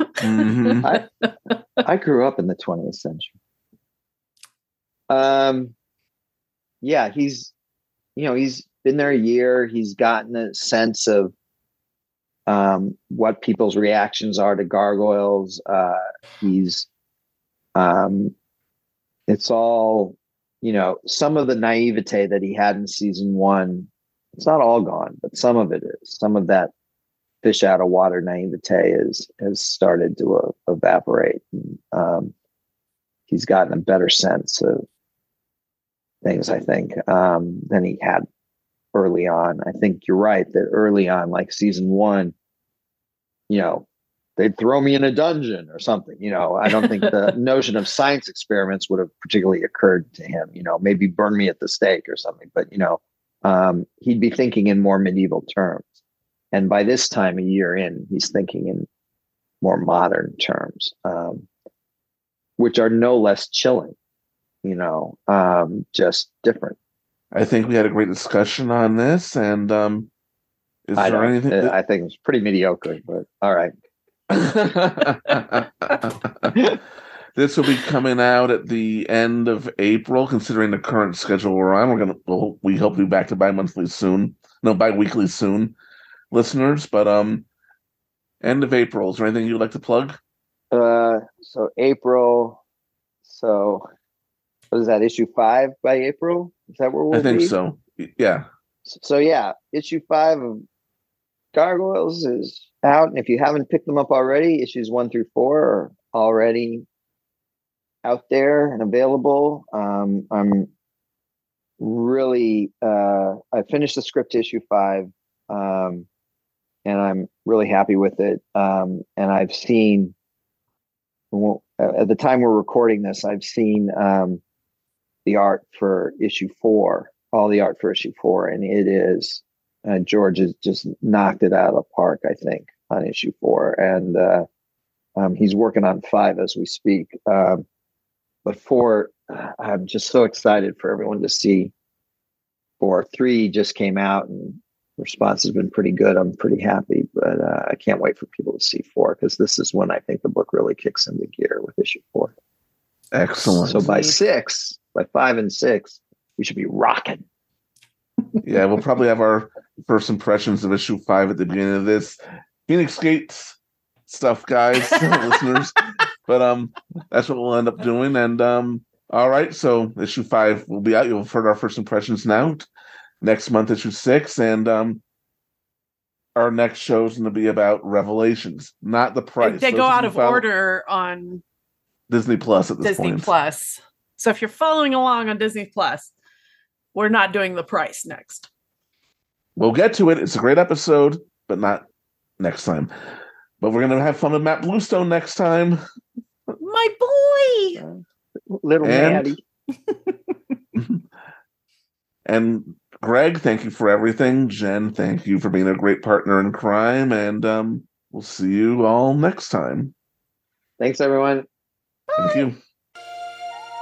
mm-hmm. I, I grew up in the 20th century. Um, yeah, he's, you know, he's been there a year. He's gotten a sense of um, what people's reactions are to gargoyles. Uh, he's um, it's all, you know, some of the naivete that he had in season one. It's not all gone, but some of it is. Some of that fish out of water naivete is has started to uh, evaporate. And, um, he's gotten a better sense of things, I think, um, than he had early on. I think you're right that early on, like season one, you know, they'd throw me in a dungeon or something. You know, I don't think the notion of science experiments would have particularly occurred to him. You know, maybe burn me at the stake or something. But you know, um, he'd be thinking in more medieval terms. And by this time, a year in, he's thinking in more modern terms, um, which are no less chilling. You know, um, just different. I think we had a great discussion on this, and um, is I there anything? That- I think it was pretty mediocre, but all right. this will be coming out at the end of April, considering the current schedule we're on. We're gonna we'll, we hope to be back to bi-monthly soon. No, bi-weekly soon, listeners. But um, end of April. Is there anything you'd like to plug? Uh, so April. So what is that issue five by April? Is that where we'll I think be? so. Yeah. So yeah, issue five of Gargoyles is out, and if you haven't picked them up already, issues one through four are already out there and available. Um, I'm really uh, I finished the script issue five, um, and I'm really happy with it. Um, and I've seen at the time we're recording this, I've seen um, the art for issue four, all the art for issue four, and it is uh, George has just knocked it out of the park. I think on issue four, and uh, um, he's working on five as we speak. Um, but four, I'm just so excited for everyone to see. Four, three just came out, and response has been pretty good. I'm pretty happy, but uh, I can't wait for people to see four because this is when I think the book really kicks into gear with issue four. Excellent. So by six, by five and six, we should be rocking. yeah, we'll probably have our first impressions of issue five at the beginning of this. Phoenix Gates stuff, guys, listeners. But um, that's what we'll end up doing. And um, all right, so issue five will be out. You'll have heard our first impressions now. Next month, issue six, and um, our next show is going to be about Revelations, not the price. They Those go out of follow order on Disney Plus at this Disney point. Plus. So if you're following along on Disney Plus, we're not doing the price next. We'll get to it. It's a great episode, but not next time. But we're going to have fun with Matt Bluestone next time. My boy. Little And- Maddie. And Greg, thank you for everything. Jen, thank you for being a great partner in crime. And um, we'll see you all next time. Thanks, everyone. Thank you.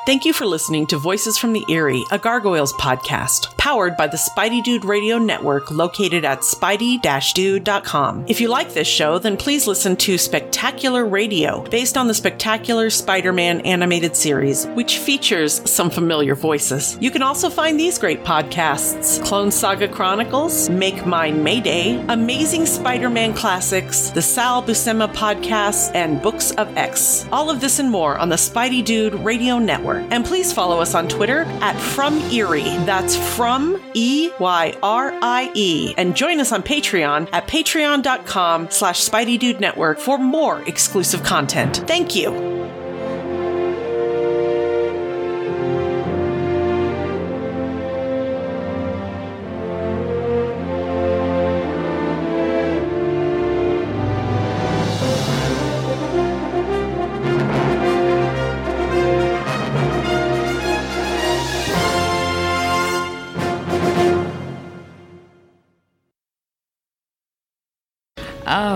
Thank you for listening to Voices from the Eyrie, a Gargoyles podcast, powered by the Spidey Dude Radio Network located at spidey-dude.com. If you like this show, then please listen to Spectacular Radio, based on the Spectacular Spider-Man animated series, which features some familiar voices. You can also find these great podcasts, Clone Saga Chronicles, Make Mine Mayday, Amazing Spider-Man Classics, the Sal Buscema podcast, and Books of X. All of this and more on the Spidey Dude Radio Network. And please follow us on Twitter at From Eyrie. That's from E Y R I E. And join us on Patreon at patreon.com slash Spidey Dude Network for more exclusive content. Thank you.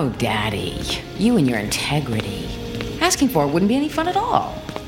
Oh, Daddy, you and your integrity. Asking for it wouldn't be any fun at all.